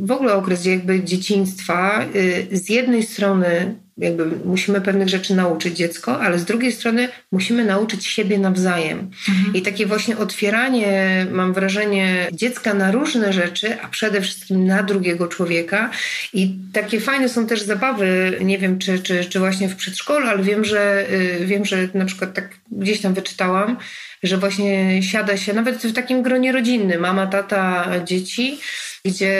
Speaker 2: w ogóle okres jakby dzieciństwa y, z jednej strony jakby musimy pewnych rzeczy nauczyć dziecko, ale z drugiej strony musimy nauczyć siebie nawzajem. Mhm. I takie właśnie otwieranie, mam wrażenie, dziecka na różne rzeczy, a przede wszystkim na drugiego człowieka. I takie fajne są też zabawy, nie wiem czy, czy, czy właśnie w przedszkolu, ale wiem, że y, wiem, że na przykład tak gdzieś tam wyczytałam, że właśnie siada się nawet w takim gronie rodzinnym, mama, tata, dzieci, gdzie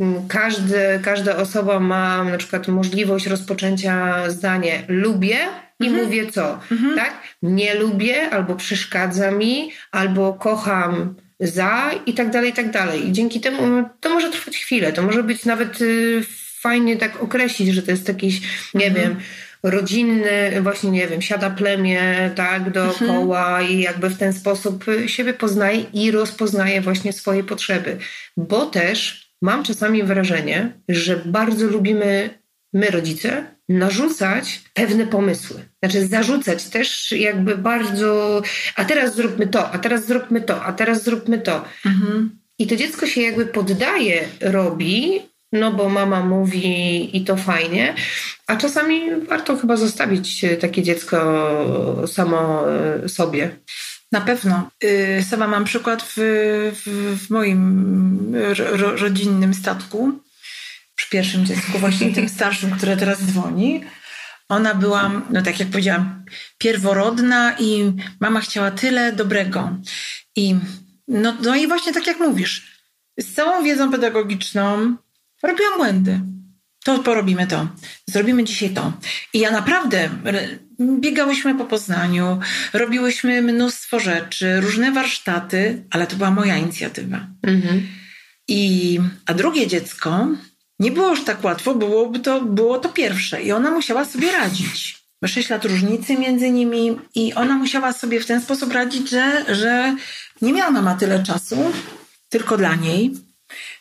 Speaker 2: mm, każdy, każda osoba ma na przykład możliwość rozpoczęcia zdanie lubię i mhm. mówię co, mhm. tak? Nie lubię, albo przeszkadza mi, albo kocham za i tak dalej, i tak dalej. I dzięki temu to może trwać chwilę, to może być nawet y, fajnie tak określić, że to jest jakiś, nie mhm. wiem, rodzinny, właśnie nie wiem, siada plemię, tak, dookoła mhm. i jakby w ten sposób siebie poznaje i rozpoznaje właśnie swoje potrzeby. Bo też mam czasami wrażenie, że bardzo lubimy my rodzice narzucać pewne pomysły. Znaczy zarzucać też jakby bardzo, a teraz zróbmy to, a teraz zróbmy to, a teraz zróbmy to. Mhm. I to dziecko się jakby poddaje, robi, no bo mama mówi i to fajnie, a czasami warto chyba zostawić takie dziecko samo e, sobie.
Speaker 3: Na pewno. Y, sama mam przykład w, w, w moim ro, rodzinnym statku. Przy pierwszym dziecku, właśnie tym starszym, które teraz dzwoni. Ona była, no tak jak powiedziałam, pierworodna i mama chciała tyle dobrego. I no, no i właśnie tak jak mówisz, z całą wiedzą pedagogiczną, robiłam błędy. To porobimy to. Zrobimy dzisiaj to. I ja naprawdę biegałyśmy po Poznaniu, robiłyśmy mnóstwo rzeczy, różne warsztaty, ale to była moja inicjatywa. Mhm. I, a drugie dziecko nie było już tak łatwo, byłoby to, było to pierwsze i ona musiała sobie radzić. Sześć lat różnicy między nimi i ona musiała sobie w ten sposób radzić, że, że nie miała mama tyle czasu, tylko dla niej.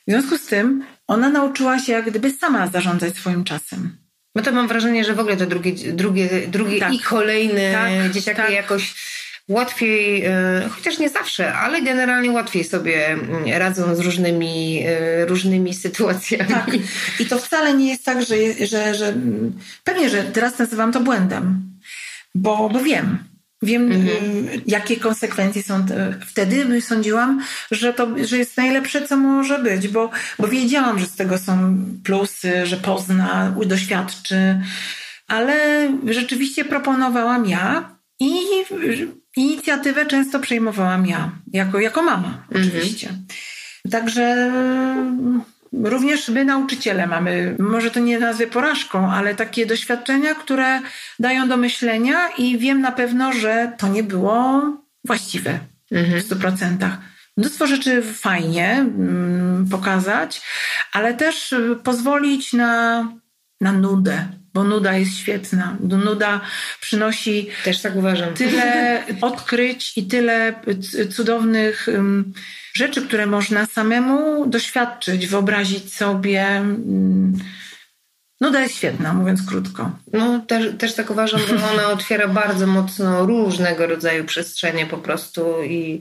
Speaker 3: W związku z tym ona nauczyła się jak gdyby sama zarządzać swoim czasem.
Speaker 2: No to mam wrażenie, że w ogóle te drugie, drugie, drugie tak. i kolejne tak, dzieciaki tak. jakoś łatwiej, e, chociaż nie zawsze, ale generalnie łatwiej sobie mm, radzą z różnymi, e, różnymi sytuacjami. Tak.
Speaker 3: I to wcale nie jest tak, że, że, że pewnie, że teraz nazywam to błędem, bo, bo wiem, Wiem, mhm. Y, jakie konsekwencje są. Wtedy sądziłam, że to że jest najlepsze, co może być, bo, bo wiedziałam, że z tego są plusy, że pozna, doświadczy, ale rzeczywiście proponowałam ja i inicjatywę często przejmowałam ja, jako, jako mama, mhm. oczywiście. Także Również my, nauczyciele, mamy, może to nie nazwę porażką, ale takie doświadczenia, które dają do myślenia i wiem na pewno, że to nie było właściwe mhm. w 100%. Mnóstwo rzeczy fajnie mm, pokazać, ale też pozwolić na, na nudę, bo nuda jest świetna. Nuda przynosi
Speaker 2: też tak uważam.
Speaker 3: tyle odkryć i tyle cudownych rzeczy, które można samemu doświadczyć, wyobrazić sobie. Nuda jest świetna, mówiąc krótko.
Speaker 2: No też, też tak uważam, że ona otwiera bardzo mocno różnego rodzaju przestrzenie po prostu i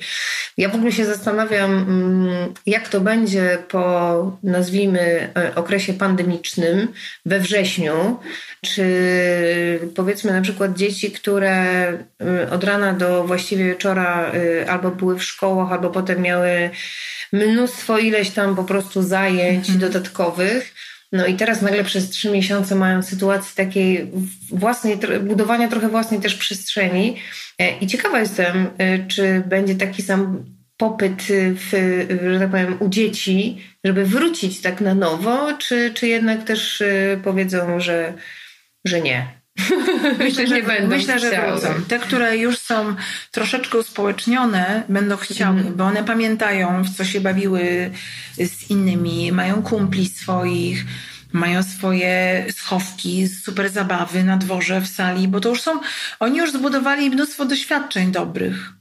Speaker 2: ja w ogóle się zastanawiam, mm, jak to będzie po nazwijmy e, okresie pandemicznym we wrześniu, czy powiedzmy na przykład dzieci, które y, od rana do właściwie wieczora y, albo były w szkołach, albo potem miały mnóstwo ileś tam po prostu zajęć mhm. dodatkowych, no i teraz nagle przez trzy miesiące mają sytuację takiej własnej, budowania trochę własnej też przestrzeni. E, I ciekawa jestem, e, czy będzie taki sam popyt w, że tak powiem, u dzieci, żeby wrócić tak na nowo, czy, czy jednak też e, powiedzą, że, że nie.
Speaker 3: Myślę, że, myślę, że wrócą. Te, które już są troszeczkę uspołecznione, będą chciały, mm. bo one pamiętają, w co się bawiły z innymi, mają kumpli swoich, mają swoje schowki, super zabawy na dworze, w sali, bo to już są, oni już zbudowali mnóstwo doświadczeń dobrych.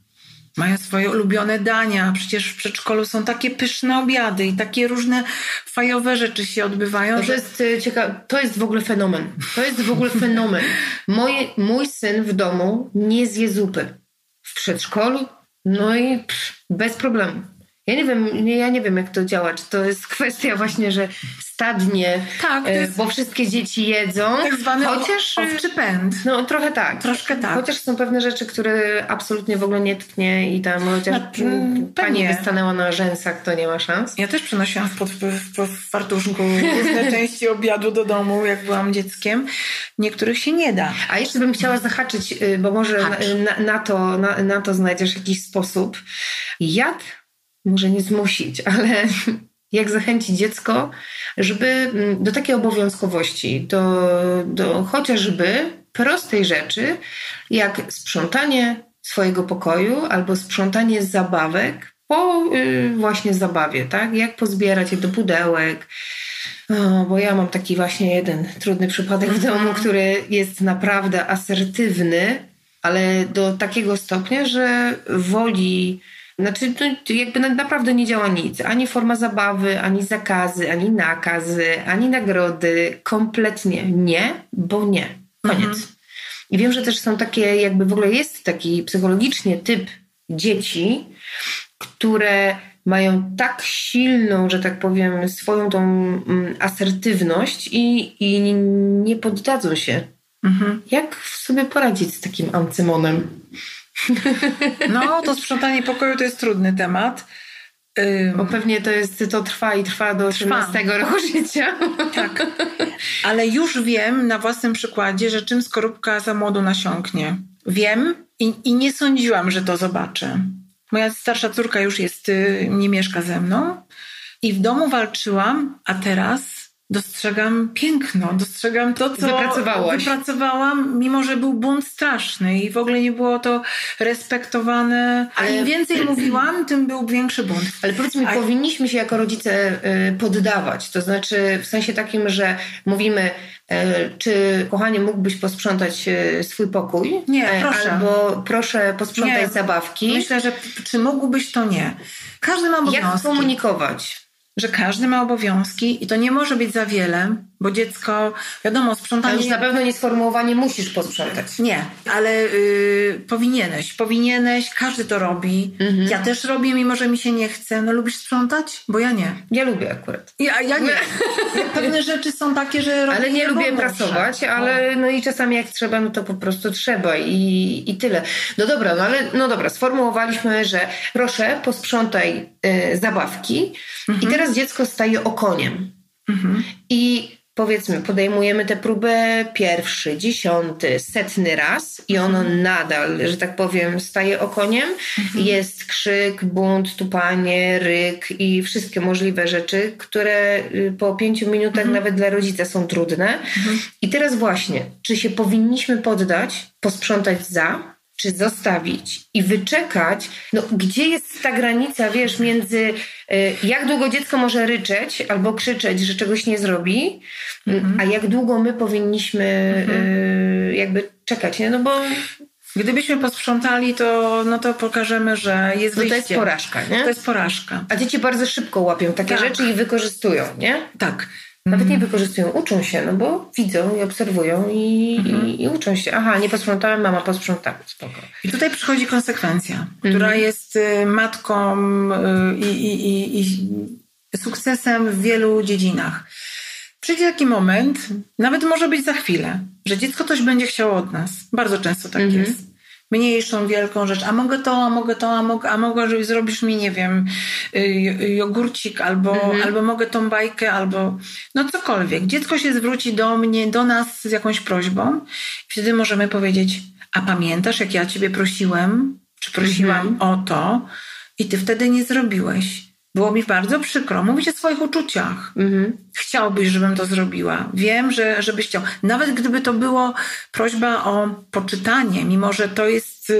Speaker 3: Mają swoje ulubione dania, przecież w przedszkolu są takie pyszne obiady i takie różne fajowe rzeczy się odbywają.
Speaker 2: To że... jest y, ciekawe, to jest w ogóle fenomen. To jest w ogóle fenomen. Moje, mój syn w domu nie zje zupy. W przedszkolu, no i pff, bez problemu. Ja nie wiem, nie, ja nie wiem, jak to działa. Czy to jest kwestia właśnie, że stadnie, tak, e, bo wszystkie dzieci jedzą.
Speaker 3: Tak zwany chociaż, owczy pęd.
Speaker 2: No trochę tak.
Speaker 3: Troszkę tak.
Speaker 2: Chociaż są pewne rzeczy, które absolutnie w ogóle nie tknie i tam chociaż no, pani by stanęła na rzęsach, to nie ma szans.
Speaker 3: Ja też przynosiłam w, pod, w, w fartuszku różne części obiadu do domu, jak byłam dzieckiem. Niektórych się nie da.
Speaker 2: A jeszcze bym chciała zahaczyć, y, bo może na, na, na, to, na, na to znajdziesz jakiś sposób. Jak może nie zmusić, ale jak zachęcić dziecko, żeby mm, do takiej obowiązkowości, do, do chociażby prostej rzeczy, jak sprzątanie swojego pokoju albo sprzątanie zabawek po y, właśnie zabawie, tak? Jak pozbierać je do pudełek. O, bo ja mam taki właśnie jeden trudny przypadek w domu, który jest naprawdę asertywny, ale do takiego stopnia, że woli znaczy, to jakby naprawdę nie działa nic. Ani forma zabawy, ani zakazy, ani nakazy, ani nagrody. Kompletnie nie, bo nie. Koniec. Mhm. I wiem, że też są takie, jakby w ogóle jest taki psychologicznie typ dzieci, które mają tak silną, że tak powiem, swoją tą mm, asertywność i, i nie poddadzą się. Mhm. Jak sobie poradzić z takim ancymonem?
Speaker 3: No, to sprzątanie pokoju to jest trudny temat.
Speaker 2: Bo pewnie to jest, to trwa i trwa do 18 trwa. roku życia.
Speaker 3: Tak. Ale już wiem na własnym przykładzie, że czym skorupka za młodu nasiąknie. Wiem i, i nie sądziłam, że to zobaczę. Moja starsza córka już jest, y, nie mieszka ze mną i w domu walczyłam, a teraz dostrzegam piękno, dostrzegam to, co
Speaker 2: Wypracowałaś.
Speaker 3: wypracowałam, mimo że był bunt straszny i w ogóle nie było to respektowane. A im więcej mówiłam, tym był większy bunt.
Speaker 2: Ale powiedzmy, A... powinniśmy się jako rodzice y, poddawać. To znaczy w sensie takim, że mówimy, y, czy kochanie mógłbyś posprzątać y, swój pokój?
Speaker 3: Nie, proszę.
Speaker 2: Albo proszę posprzątać nie. zabawki.
Speaker 3: Myślę, że czy mógłbyś, to nie. Każdy ma obowiązki.
Speaker 2: Jak komunikować?
Speaker 3: Że każdy ma obowiązki i to nie może być za wiele, bo dziecko, wiadomo, sprzątanie...
Speaker 2: Ale już na pewno nie sformułowanie musisz posprzątać.
Speaker 3: Nie, ale yy, powinieneś, powinieneś, każdy to robi. Mhm. Ja też robię, mimo że mi się nie chce. No lubisz sprzątać? Bo ja nie.
Speaker 2: Ja lubię akurat.
Speaker 3: Ja, ja nie. Pewne rzeczy są takie, że
Speaker 2: robię Ale nie lubię pracować, ale no i czasami jak trzeba, no to po prostu trzeba i, i tyle. No dobra, no ale no dobra, sformułowaliśmy, że proszę posprzątaj y, zabawki mhm. i teraz dziecko staje okoniem. Mhm. I powiedzmy, podejmujemy tę próbę pierwszy, dziesiąty, setny raz i ono mhm. nadal, że tak powiem, staje okoniem. Mhm. Jest krzyk, bunt, tupanie, ryk i wszystkie możliwe rzeczy, które y, po pięciu minutach mhm. nawet dla rodzica są trudne. Mhm. I teraz właśnie, czy się powinniśmy poddać, posprzątać za, czy zostawić i wyczekać, no gdzie jest ta granica, wiesz, między y, jak długo dziecko może ryczeć albo krzyczeć, że czegoś nie zrobi, mhm. a jak długo my powinniśmy mhm. y, jakby czekać, nie? No bo
Speaker 3: Gdybyśmy posprzątali, to, no to pokażemy, że jest wyjście.
Speaker 2: No to jest porażka, nie?
Speaker 3: To jest porażka.
Speaker 2: A dzieci bardzo szybko łapią takie tak. rzeczy i wykorzystują, nie?
Speaker 3: Tak.
Speaker 2: Nawet nie wykorzystują, uczą się, no bo widzą i obserwują i, i, i uczą się. Aha, nie posprzątałem, mama posprzątała, spoko.
Speaker 3: I tutaj przychodzi konsekwencja, która jest y, matką y, i, i, i, i sukcesem w wielu dziedzinach. Przyjdzie taki moment, nawet może być za chwilę, że dziecko coś będzie chciało od nas. Bardzo często tak
Speaker 2: Mhm.
Speaker 3: jest. Mniejszą, wielką rzecz. A mogę to, a mogę to, a mogę, a mogę, zrobisz mi, nie wiem, y, y, jogurcik, albo,
Speaker 2: Mhm.
Speaker 3: albo mogę tą bajkę, albo no cokolwiek. Dziecko się zwróci do mnie, do nas z jakąś prośbą. Wtedy możemy powiedzieć, a pamiętasz, jak ja ciebie prosiłem, czy prosiłam
Speaker 2: Mhm.
Speaker 3: o to i ty wtedy nie zrobiłeś. Było mi bardzo przykro mówić o swoich uczuciach.
Speaker 2: Mhm.
Speaker 3: Chciałbyś, żebym to zrobiła. Wiem, że żebyś chciał. Nawet gdyby to było prośba o poczytanie, mimo że to jest.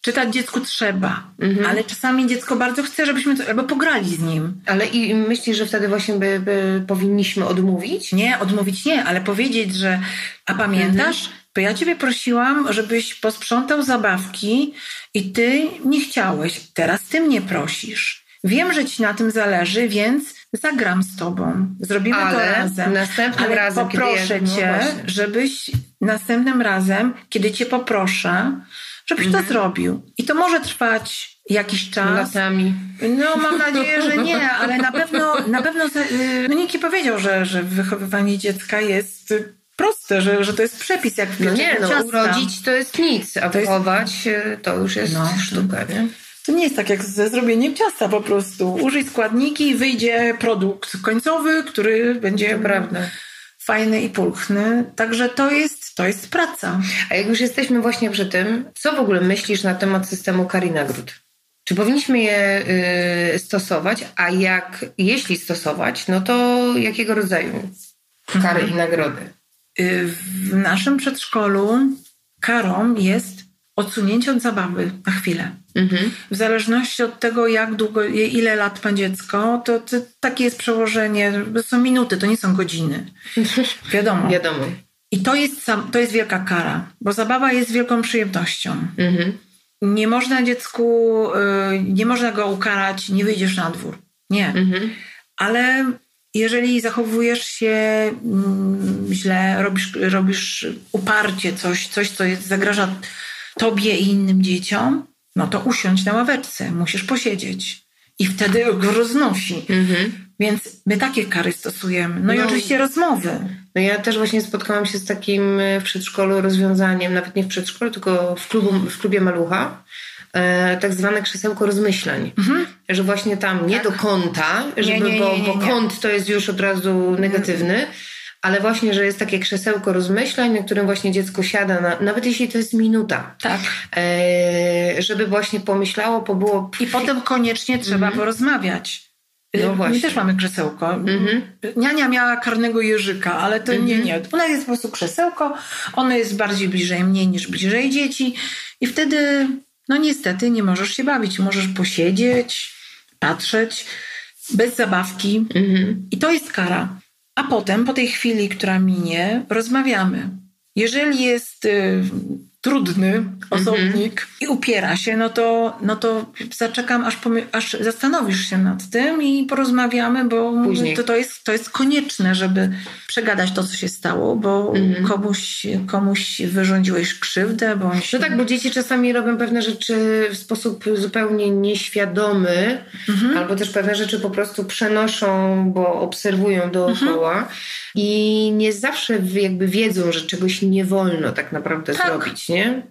Speaker 3: Czytać dziecku trzeba,
Speaker 2: Mhm.
Speaker 3: ale czasami dziecko bardzo chce, żebyśmy to, albo pograli z nim.
Speaker 2: Ale i myślisz, że wtedy właśnie by, by powinniśmy odmówić?
Speaker 3: Nie, odmówić nie, ale powiedzieć, że a pamiętasz, bo ja ciebie prosiłam, żebyś posprzątał zabawki i ty nie chciałeś. Teraz ty mnie prosisz. Wiem, że ci na tym zależy, więc zagram z tobą. Zrobimy to
Speaker 2: Ale
Speaker 3: razem.
Speaker 2: następnym
Speaker 3: ale
Speaker 2: razem, kiedy
Speaker 3: poproszę
Speaker 2: ja- no
Speaker 3: cię,
Speaker 2: właśnie.
Speaker 3: żebyś następnym razem, kiedy cię poproszę, żebyś
Speaker 2: Mhm.
Speaker 3: to zrobił. I to może trwać jakiś czas.
Speaker 2: Latami.
Speaker 3: No, mam nadzieję, że nie, ale na pewno, na pewno y, no nikt nie powiedział, że, że wychowywanie dziecka jest proste, że, że to jest przepis jak w
Speaker 2: No nie, no
Speaker 3: ciasta.
Speaker 2: urodzić to jest nic, a
Speaker 3: jest-
Speaker 2: wychować y, to już jest
Speaker 3: No.
Speaker 2: sztuka, nie?
Speaker 3: To nie jest tak jak ze zrobieniem ciasta po prostu. Użyj składniki i wyjdzie produkt końcowy, który będzie
Speaker 2: prawda.
Speaker 3: fajny i pulchny. Także to jest, to jest praca.
Speaker 2: A jak już jesteśmy właśnie przy tym, co w ogóle myślisz na temat systemu kar i nagród? Czy powinniśmy je y, stosować, a jak, jeśli stosować, no to jakiego rodzaju kary i nagrody?
Speaker 3: Y, W naszym przedszkolu karą jest odsunięcie od zabawy na chwilę.
Speaker 2: Mhm.
Speaker 3: W zależności od tego, jak długo, ile lat ma dziecko, to, to takie jest przełożenie. To są minuty, to nie są godziny. Wiadomo.
Speaker 2: Wiadomo.
Speaker 3: I to jest, sam, to jest wielka kara, bo zabawa jest wielką przyjemnością.
Speaker 2: Mhm.
Speaker 3: Nie można dziecku, y, nie można go ukarać, nie wyjdziesz na dwór. Nie.
Speaker 2: Mhm.
Speaker 3: Ale jeżeli zachowujesz się mm, źle, robisz, robisz uparcie coś, coś, co jest, zagraża tobie i innym dzieciom, no to usiądź na ławeczce, musisz posiedzieć. I wtedy go roznosi.
Speaker 2: Mhm.
Speaker 3: Więc my takie kary stosujemy. No, i
Speaker 2: No.
Speaker 3: oczywiście rozmowy.
Speaker 2: No ja też właśnie spotkałam się z takim e, w przedszkolu rozwiązaniem, nawet nie w przedszkolu, tylko w, klubu, w klubie Malucha, e, tak zwane krzesełko rozmyślań. Że właśnie tam nie do kąta, żeby,
Speaker 3: Mhm. nie,
Speaker 2: bo,
Speaker 3: nie, nie,
Speaker 2: bo
Speaker 3: nie.
Speaker 2: kąt to jest już od razu negatywny, ale właśnie, że jest takie krzesełko rozmyślań, na którym właśnie dziecko siada, na, nawet jeśli to jest minuta,
Speaker 3: Tak.
Speaker 2: e, żeby właśnie pomyślało, pobyło...
Speaker 3: I potem koniecznie trzeba porozmawiać.
Speaker 2: Mhm. No właśnie.
Speaker 3: My też mamy krzesełko.
Speaker 2: Mhm.
Speaker 3: Niania miała karnego jeżyka, ale to nie,
Speaker 2: Mhm.
Speaker 3: nie. Ona jest po prostu krzesełko, ono jest bardziej bliżej mnie niż bliżej dzieci i wtedy, no niestety, nie możesz się bawić. Możesz posiedzieć, patrzeć, bez zabawki
Speaker 2: Mhm.
Speaker 3: i to jest kara. A potem, po tej chwili, która minie, rozmawiamy. Jeżeli jest y, trudny osobnik i upiera się, no to, no to zaczekam, aż, pomy- aż zastanowisz się nad tym i porozmawiamy, bo
Speaker 2: Później.
Speaker 3: to, to, jest, to jest konieczne, żeby przegadać to, co się stało, bo komuś, komuś wyrządziłeś krzywdę, bądź...
Speaker 2: No tak, bo dzieci czasami robią pewne rzeczy w sposób zupełnie nieświadomy, albo też pewne rzeczy po prostu przenoszą, bo obserwują dookoła i nie zawsze jakby wiedzą, że czegoś nie wolno tak naprawdę
Speaker 3: Tak.
Speaker 2: zrobić, nie?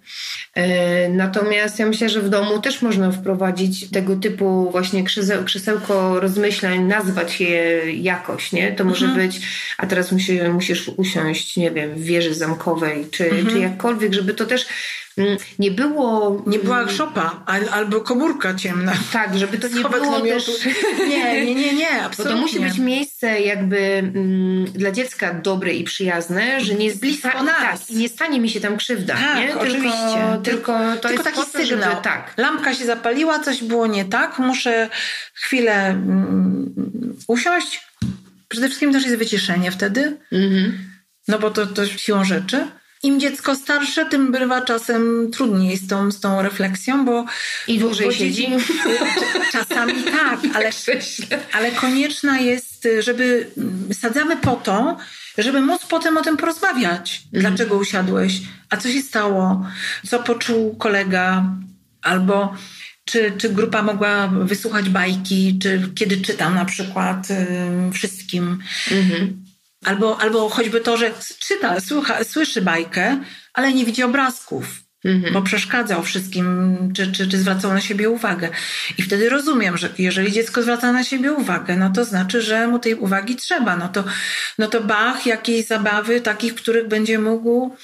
Speaker 2: E, Natomiast ja myślę, że w domu też można wprowadzić tego typu właśnie krzeseł, krzesełko rozmyślań, nazwać je jakoś, nie? To może być, a teraz musi, musisz usiąść, nie wiem, w wieży zamkowej, czy, czy jakkolwiek, żeby to też nie było...
Speaker 3: Nie była szopa al, albo komórka ciemna.
Speaker 2: Tak, żeby to nie
Speaker 3: Schowek
Speaker 2: było
Speaker 3: namiotu.
Speaker 2: też...
Speaker 3: Nie, nie, nie, nie,
Speaker 2: Bo
Speaker 3: absolutnie.
Speaker 2: to musi być miejsce jakby mm, dla dziecka dobre i przyjazne, że nie
Speaker 3: Blisko
Speaker 2: sta-
Speaker 3: nas.
Speaker 2: Tak, i nie stanie mi się tam krzywda.
Speaker 3: Tak,
Speaker 2: nie? Tylko,
Speaker 3: oczywiście.
Speaker 2: Tylko to
Speaker 3: Tylko
Speaker 2: jest
Speaker 3: taki
Speaker 2: po to,
Speaker 3: sygnał.
Speaker 2: Żeby, tak.
Speaker 3: Lampka się zapaliła, coś było nie tak, muszę chwilę mm, usiąść. Przede wszystkim też jest wyciszenie wtedy,
Speaker 2: Mhm.
Speaker 3: no bo to, to siłą rzeczy. Im dziecko starsze, tym bywa czasem trudniej z tą, z tą refleksją, bo...
Speaker 2: I dłużej bo siedzi?
Speaker 3: Czasami tak, ale, ale konieczna jest, żeby... Sadzamy po to, żeby móc potem o tym porozmawiać. Mhm. Dlaczego usiadłeś? A co się stało? Co poczuł kolega? Albo czy, czy grupa mogła wysłuchać bajki, czy kiedy czytam na przykład y, wszystkim. Mhm. Albo, albo choćby to, że czyta, słucha, słyszy bajkę, ale nie widzi obrazków. Mhm. Bo przeszkadzał wszystkim, czy, czy, czy zwracał na siebie uwagę. I wtedy rozumiem, że jeżeli dziecko zwraca na siebie uwagę, no to znaczy, że mu tej uwagi trzeba. No to, no to bach, jakiejś zabawy, takich, których będzie mógł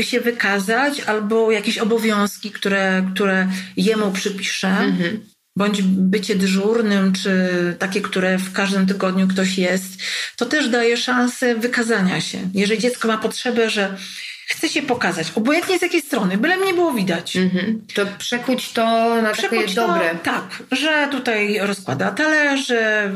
Speaker 3: się wykazać, albo jakieś obowiązki, które, które jemu przypiszę. Mhm bądź bycie dyżurnym, czy takie, które w każdym tygodniu ktoś jest, to też daje szansę wykazania się. Jeżeli dziecko ma potrzebę, że chce się pokazać, obojętnie z jakiej strony, byle mnie było widać. Mhm.
Speaker 2: To przekuć to na przekuć takie to, dobre.
Speaker 3: Tak, że tutaj rozkłada talerze,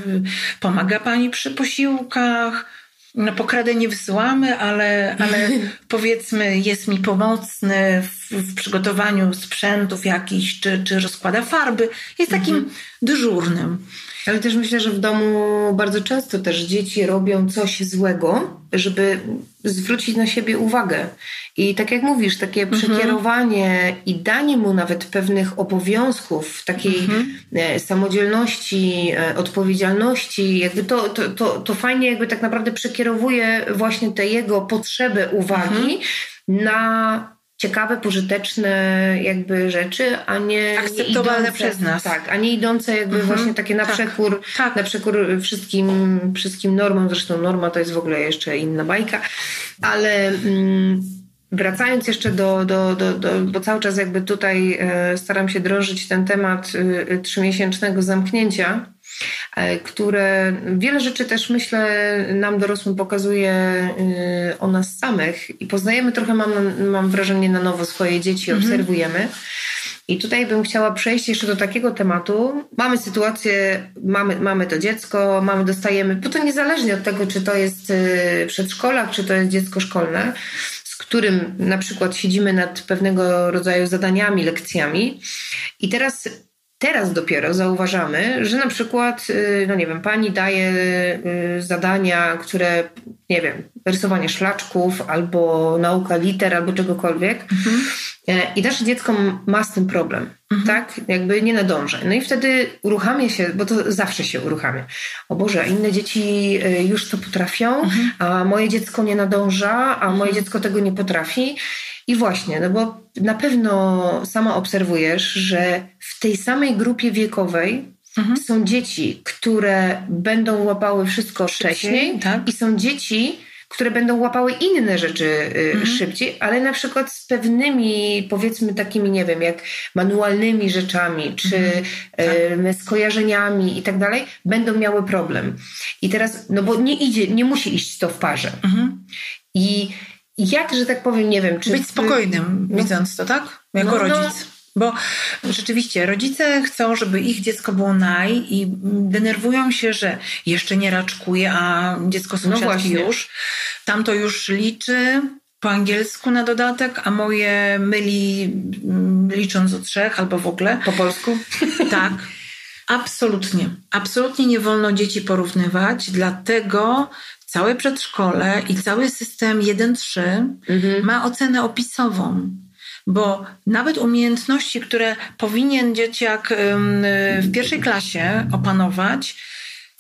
Speaker 3: pomaga pani przy posiłkach, no pokradę nie wysyłamy, ale, ale powiedzmy jest mi pomocny w, w, przygotowaniu sprzętów jakichś, czy, czy rozkłada farby. Jest takim mhm. dyżurnym.
Speaker 2: Ale też myślę, że w domu bardzo często też dzieci robią coś złego, żeby zwrócić na siebie uwagę. I tak jak mówisz, takie mhm. przekierowanie i danie mu nawet pewnych obowiązków, takiej mhm. E, samodzielności, e, odpowiedzialności, jakby to, to, to, to fajnie jakby tak naprawdę przekierowuje właśnie te jego potrzeby uwagi mhm. na ciekawe, pożyteczne jakby rzeczy, a nie
Speaker 3: akceptowalne idące, przez nas.
Speaker 2: Tak, a nie idące jakby mhm. właśnie takie na tak, przekór, tak. na przekór wszystkim, wszystkim normom. Zresztą norma to jest w ogóle jeszcze inna bajka, ale mm, wracając jeszcze do, do, do, do, bo cały czas jakby tutaj e, staram się drążyć ten temat e, trzymiesięcznego zamknięcia, E, które wiele rzeczy też myślę nam dorosłym pokazuje y, o nas samych i poznajemy trochę, mam, mam wrażenie, na nowo swoje dzieci, mhm. obserwujemy. I tutaj bym chciała przejść jeszcze do takiego tematu. Mamy sytuację, mamy, mamy to dziecko, mamy, dostajemy, bo to niezależnie od tego, czy to jest y, przedszkolak, czy to jest dziecko szkolne, z którym na przykład siedzimy nad pewnego rodzaju zadaniami, lekcjami. I teraz Teraz dopiero zauważamy, że na przykład, y, no nie wiem, pani daje y, zadania, które, nie wiem, rysowanie szlaczków albo nauka liter albo czegokolwiek. Mhm. E, I nasze dziecko ma z tym problem, mhm. tak? Jakby nie nadąża. No i wtedy uruchamia się, bo to zawsze się uruchamia. O Boże, inne dzieci y, już to potrafią, mhm. a moje dziecko nie nadąża, a moje mhm. dziecko tego nie potrafi. I właśnie, no bo na pewno sama obserwujesz, że w tej samej grupie wiekowej mhm. są dzieci, które będą łapały wszystko wcześniej tak? i są dzieci, które będą łapały inne rzeczy y, mhm. szybciej, ale na przykład z pewnymi, powiedzmy takimi, nie wiem, jak manualnymi rzeczami, czy mhm. tak. skojarzeniami i tak dalej, będą miały problem. I teraz, no bo nie idzie, nie musi iść to w parze. Mhm. I jak, że tak powiem, nie wiem, czy...
Speaker 3: Być spokojnym, no, widząc to, tak? Jako no, no. rodzic. No. Bo rzeczywiście rodzice chcą, żeby ich dziecko było naj i denerwują się, że jeszcze nie raczkuje, a dziecko no sąsiadki no już. Tam to już liczy po angielsku na dodatek, a moje myli mm, licząc do trzech albo w ogóle.
Speaker 2: Po polsku?
Speaker 3: Tak. Absolutnie. Absolutnie nie wolno dzieci porównywać, dlatego całe przedszkole i cały system 1-3 mhm. ma ocenę opisową. Bo nawet umiejętności, które powinien dzieciak w pierwszej klasie opanować,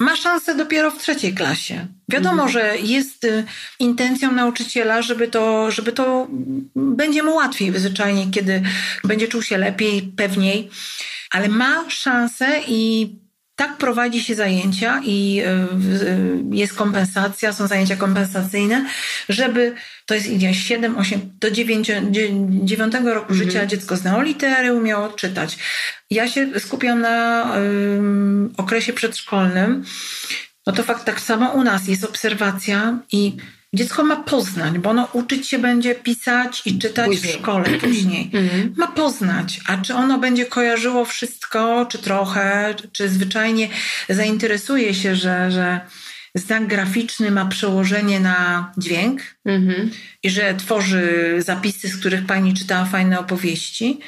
Speaker 3: ma szansę dopiero w trzeciej klasie. Wiadomo, mhm. że jest y, intencją nauczyciela, żeby to, żeby to będzie mu łatwiej zwyczajnie, kiedy będzie czuł się lepiej, pewniej, ale ma szansę i tak prowadzi się zajęcia i e, e, jest kompensacja, są zajęcia kompensacyjne, żeby to jest idzie 7, 8 do 9, 9 roku mhm. życia dziecko znało litery, umiało czytać. Ja się skupiam na um, okresie przedszkolnym. No to fakt tak samo u nas jest obserwacja i Dziecko ma poznać, bo ono uczyć się będzie pisać i czytać później. w szkole później. Mhm. Ma poznać, a czy ono będzie kojarzyło wszystko, czy trochę, czy zwyczajnie zainteresuje się, że, że znak graficzny ma przełożenie na dźwięk mhm. i że tworzy zapisy, z których pani czytała fajne opowieści.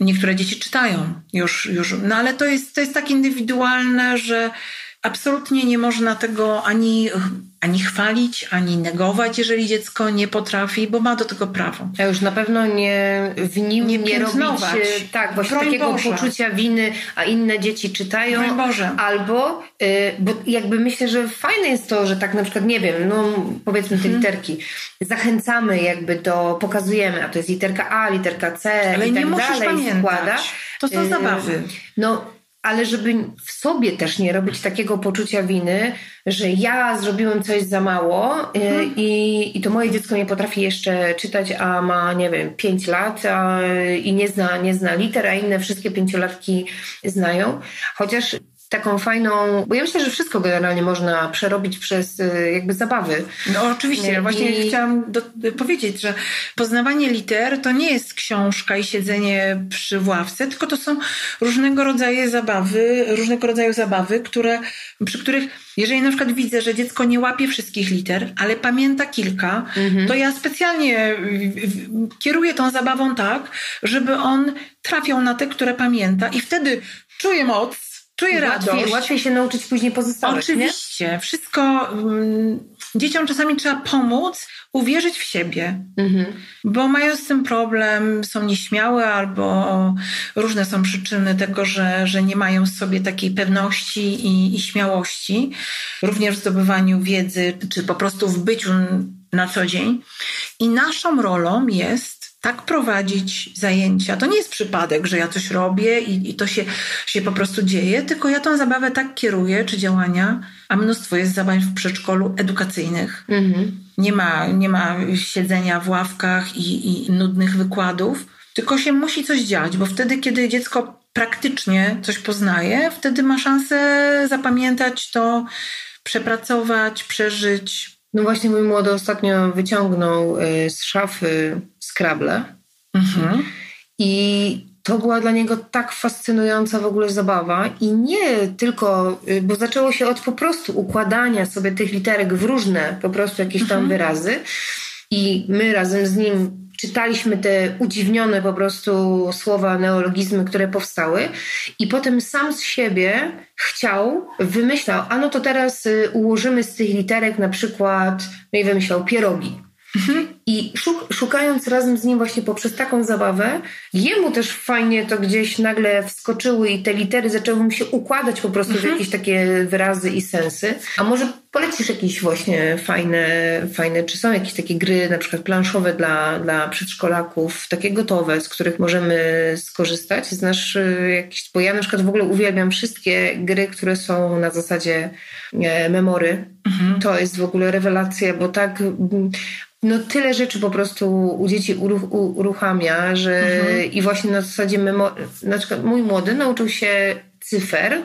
Speaker 3: Niektóre dzieci czytają już, już no ale to jest, to jest tak indywidualne, że absolutnie nie można tego ani ani chwalić, ani negować, jeżeli dziecko nie potrafi, bo ma do tego prawo.
Speaker 2: Ja już na pewno nie w nim nie, nie robić tak, właśnie Broń takiego Boże. poczucia winy, a inne dzieci czytają.
Speaker 3: Broń Boże.
Speaker 2: Albo, y, bo jakby myślę, że fajne jest to, że tak na przykład, nie wiem, no powiedzmy te hmm. literki, zachęcamy jakby do, pokazujemy, a to jest literka A, literka C
Speaker 3: Ale
Speaker 2: i tak
Speaker 3: nie
Speaker 2: dalej
Speaker 3: pamiętać. składa. To są y, zabawy.
Speaker 2: No ale żeby w sobie też nie robić takiego poczucia winy, że ja zrobiłem coś za mało y, mhm. i, i to moje dziecko nie potrafi jeszcze czytać, a ma, nie wiem, 5 lat a, i nie zna, nie zna liter, a inne wszystkie pięciolatki znają. Chociaż taką fajną, bo ja myślę, że wszystko generalnie można przerobić przez y, jakby zabawy.
Speaker 3: No oczywiście, I... właśnie chciałam do, powiedzieć, że poznawanie liter to nie jest książka i siedzenie przy ławce, tylko to są różnego rodzaju zabawy, różnego rodzaju zabawy, które, przy których jeżeli na przykład widzę, że dziecko nie łapie wszystkich liter, ale pamięta kilka, mhm. to ja specjalnie kieruję tą zabawą tak, żeby on trafiał na te, które pamięta i wtedy czuje moc, czuję łatwiej, radość.
Speaker 2: Łatwiej się nauczyć później pozostałych,
Speaker 3: Oczywiście. Nie? Wszystko... Um, dzieciom czasami trzeba pomóc, uwierzyć w siebie, mhm. bo mają z tym problem, są nieśmiałe albo różne są przyczyny tego, że, że nie mają w sobie takiej pewności i, i śmiałości, również w zdobywaniu wiedzy, czy po prostu w byciu na co dzień. I naszą rolą jest tak prowadzić zajęcia. To nie jest przypadek, że ja coś robię i, i, to się, się po prostu dzieje, tylko ja tą zabawę tak kieruję, czy działania, a mnóstwo jest zabaw w przedszkolu edukacyjnych. Mhm. Nie, ma, nie ma siedzenia w ławkach i, i nudnych wykładów, tylko się musi coś dziać, bo wtedy, kiedy dziecko praktycznie coś poznaje, wtedy ma szansę zapamiętać to, przepracować, przeżyć,
Speaker 2: no właśnie mój młody ostatnio wyciągnął y, z szafy Scrabble mhm. i to była dla niego tak fascynująca w ogóle zabawa i nie tylko, y, bo zaczęło się od po prostu układania sobie tych literek w różne po prostu jakieś tam mhm. wyrazy i my razem z nim czytaliśmy te udziwnione po prostu słowa, neologizmy, które powstały i potem sam z siebie chciał, wymyślał, a no to teraz y, ułożymy z tych literek na przykład, no i wymyślał pierogi. Mhm. I szukając razem z nim właśnie poprzez taką zabawę, jemu też fajnie to gdzieś nagle wskoczyły i te litery zaczęły mu się układać po prostu mhm. w jakieś takie wyrazy i sensy. A może polecisz jakieś właśnie fajne, fajne, czy są jakieś takie gry na przykład planszowe dla, dla przedszkolaków, takie gotowe, z których możemy skorzystać? Znasz y, jakieś, bo ja na przykład w ogóle uwielbiam wszystkie gry, które są na zasadzie e, memory. Mhm. To jest w ogóle rewelacja, bo tak no tyle rzeczy po prostu u dzieci uruch, uruchamia, że mhm. i właśnie na zasadzie memo, na przykład mój młody nauczył się cyfer,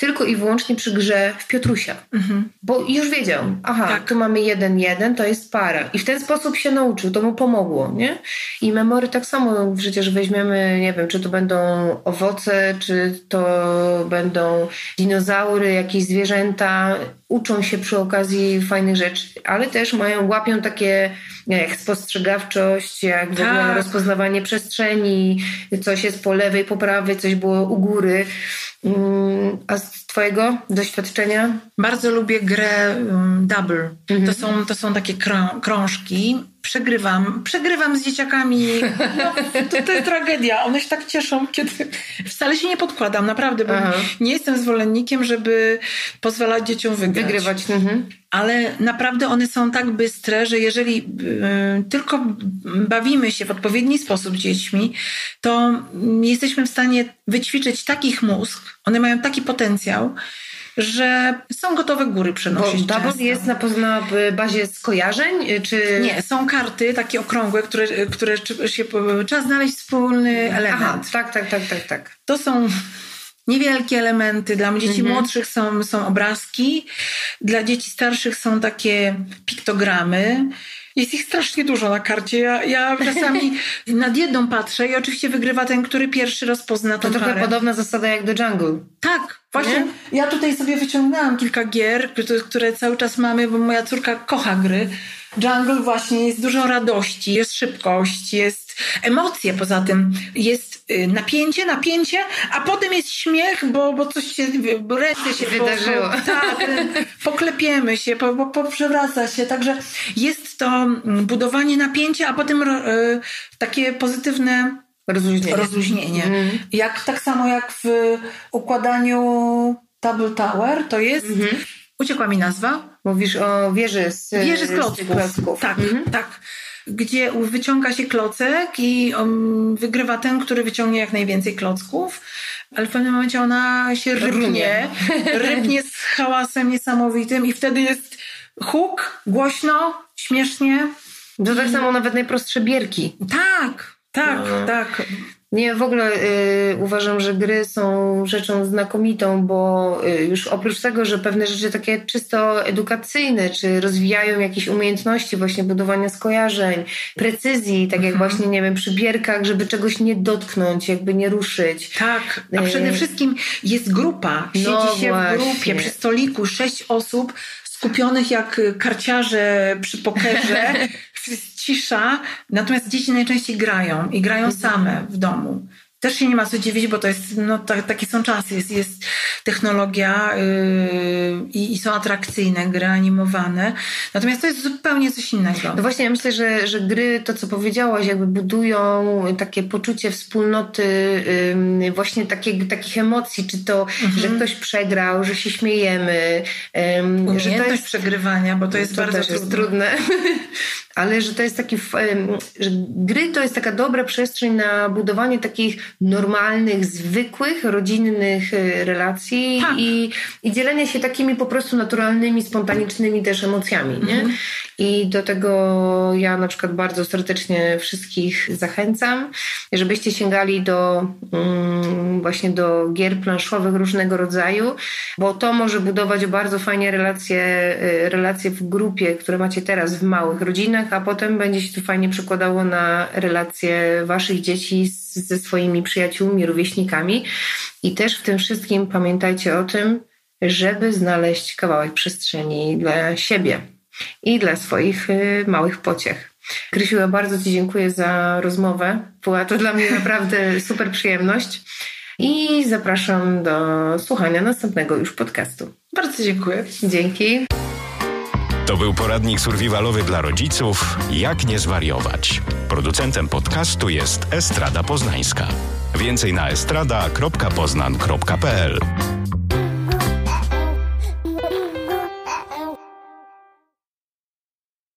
Speaker 2: tylko i wyłącznie przy grze w Piotrusia. Mhm. Bo już wiedział, aha, tak. tu mamy jeden, jeden, to jest para. I w ten sposób się nauczył, to mu pomogło, nie? I memory tak samo przecież weźmiemy, nie wiem, czy to będą owoce, czy to będą dinozaury, jakieś zwierzęta, uczą się przy okazji fajnych rzeczy, ale też mają, łapią takie jak spostrzegawczość, jak tak. rozpoznawanie przestrzeni, coś jest po lewej, po prawej, coś było u góry. Mm, a z Twojego doświadczenia?
Speaker 3: Bardzo lubię grę um, Double. Mhm. To, są, to są takie krą krążki. Przegrywam, przegrywam z dzieciakami. No, to, to jest tragedia. One się tak cieszą, kiedy wcale się nie podkładam, naprawdę, bo Aha. nie jestem zwolennikiem, żeby pozwalać dzieciom wygrać.
Speaker 2: Wygrywać. Mhm.
Speaker 3: Ale naprawdę one są tak bystre, że jeżeli y, tylko bawimy się w odpowiedni sposób dziećmi, to jesteśmy w stanie wyćwiczyć takich mózg, one mają taki potencjał, że są gotowe góry przenosić.
Speaker 2: Bo double jest na, na bazie skojarzeń? Y, czy...
Speaker 3: Nie, są karty takie okrągłe, które, które się, trzeba znaleźć wspólny element. Aha,
Speaker 2: tak, tak, tak, tak, tak.
Speaker 3: To są niewielkie elementy. Dla dzieci mhm. młodszych są, są obrazki, dla dzieci starszych są takie piktogramy. Jest ich strasznie dużo na karcie. Ja, ja czasami nad jedną patrzę i oczywiście wygrywa ten, który pierwszy rozpozna tą
Speaker 2: To trochę parę. podobna zasada jak do Jungle.
Speaker 3: Tak, Właśnie,
Speaker 2: Nie?
Speaker 3: ja tutaj sobie wyciągnęłam kilka gier, które- które cały czas mamy, bo moja córka kocha gry. Jungle właśnie jest dużo radości, jest szybkość, jest emocje poza tym, jest y, napięcie, napięcie, a potem jest śmiech, bo, bo coś się, bo ręce się
Speaker 2: Wydarzyło.
Speaker 3: Tak, poklepiemy się, po, po, poprzewraca się, także jest to mm, budowanie napięcia, a potem y, takie pozytywne
Speaker 2: Rozluźnienie.
Speaker 3: rozluźnienie.
Speaker 2: Mhm.
Speaker 3: Jak, tak samo jak w układaniu Double Tower, to jest, uciekła mi nazwa,
Speaker 2: Mówisz o wieży z,
Speaker 3: wieży z klocków.
Speaker 2: klocków.
Speaker 3: Tak,
Speaker 2: Mhm.
Speaker 3: tak. Gdzie wyciąga się klocek i um, wygrywa ten, który wyciągnie jak najwięcej klocków, ale w pewnym momencie ona się rybnie, rybnie z hałasem niesamowitym i wtedy jest huk, głośno, śmiesznie.
Speaker 2: To tak samo nawet najprostsze bierki.
Speaker 3: Tak, tak,
Speaker 2: No.
Speaker 3: tak.
Speaker 2: Nie, w ogóle y, uważam, że gry są rzeczą znakomitą, bo y, już oprócz tego, że pewne rzeczy takie czysto edukacyjne, czy rozwijają jakieś umiejętności właśnie budowania skojarzeń, precyzji, tak jak właśnie, nie wiem, przy bierkach, żeby czegoś nie dotknąć, jakby nie ruszyć.
Speaker 3: Tak, a
Speaker 2: Yy.
Speaker 3: przede wszystkim jest grupa. Siedzi
Speaker 2: No
Speaker 3: się
Speaker 2: właśnie.
Speaker 3: w grupie przy stoliku, sześć osób skupionych jak karciarze przy pokerze. cisza, natomiast dzieci najczęściej grają i grają same w domu. Też się nie ma co dziwić, bo to jest, no ta, takie są czasy, jest, jest technologia yy, i, są atrakcyjne gry animowane. Natomiast to jest zupełnie coś innego.
Speaker 2: No właśnie, ja myślę, że, że gry, to co powiedziałaś, jakby budują takie poczucie wspólnoty, ym, właśnie takie, takich emocji, czy to, że ktoś przegrał, że się śmiejemy, ym, że to jest
Speaker 3: przegrywania, bo to jest
Speaker 2: to
Speaker 3: bardzo
Speaker 2: jest trudne. Ale że to jest taki, że gry to jest taka dobra przestrzeń na budowanie takich normalnych, zwykłych, rodzinnych e, relacji
Speaker 3: Tak.
Speaker 2: i, i dzielenie się takimi po prostu naturalnymi, spontanicznymi też emocjami. Nie?
Speaker 3: Mhm.
Speaker 2: I do tego ja na przykład bardzo serdecznie wszystkich zachęcam, żebyście sięgali do mm, właśnie do gier planszowych różnego rodzaju, bo to może budować bardzo fajnie relacje, y, relacje w grupie, które macie teraz w małych rodzinach, a potem będzie się to fajnie przekładało na relacje waszych dzieci z, ze swoimi przyjaciółmi, rówieśnikami. I też w tym wszystkim pamiętajcie o tym, żeby znaleźć kawałek przestrzeni dla siebie i dla swoich y, małych pociech. Krysiu, ja bardzo Ci dziękuję za rozmowę. Była to dla mnie naprawdę super przyjemność. I zapraszam do słuchania następnego już podcastu.
Speaker 3: Bardzo dziękuję.
Speaker 2: Dzięki.
Speaker 1: To był poradnik survivalowy dla rodziców Jak nie zwariować. Producentem podcastu jest Estrada Poznańska. Więcej na estrada.poznan.pl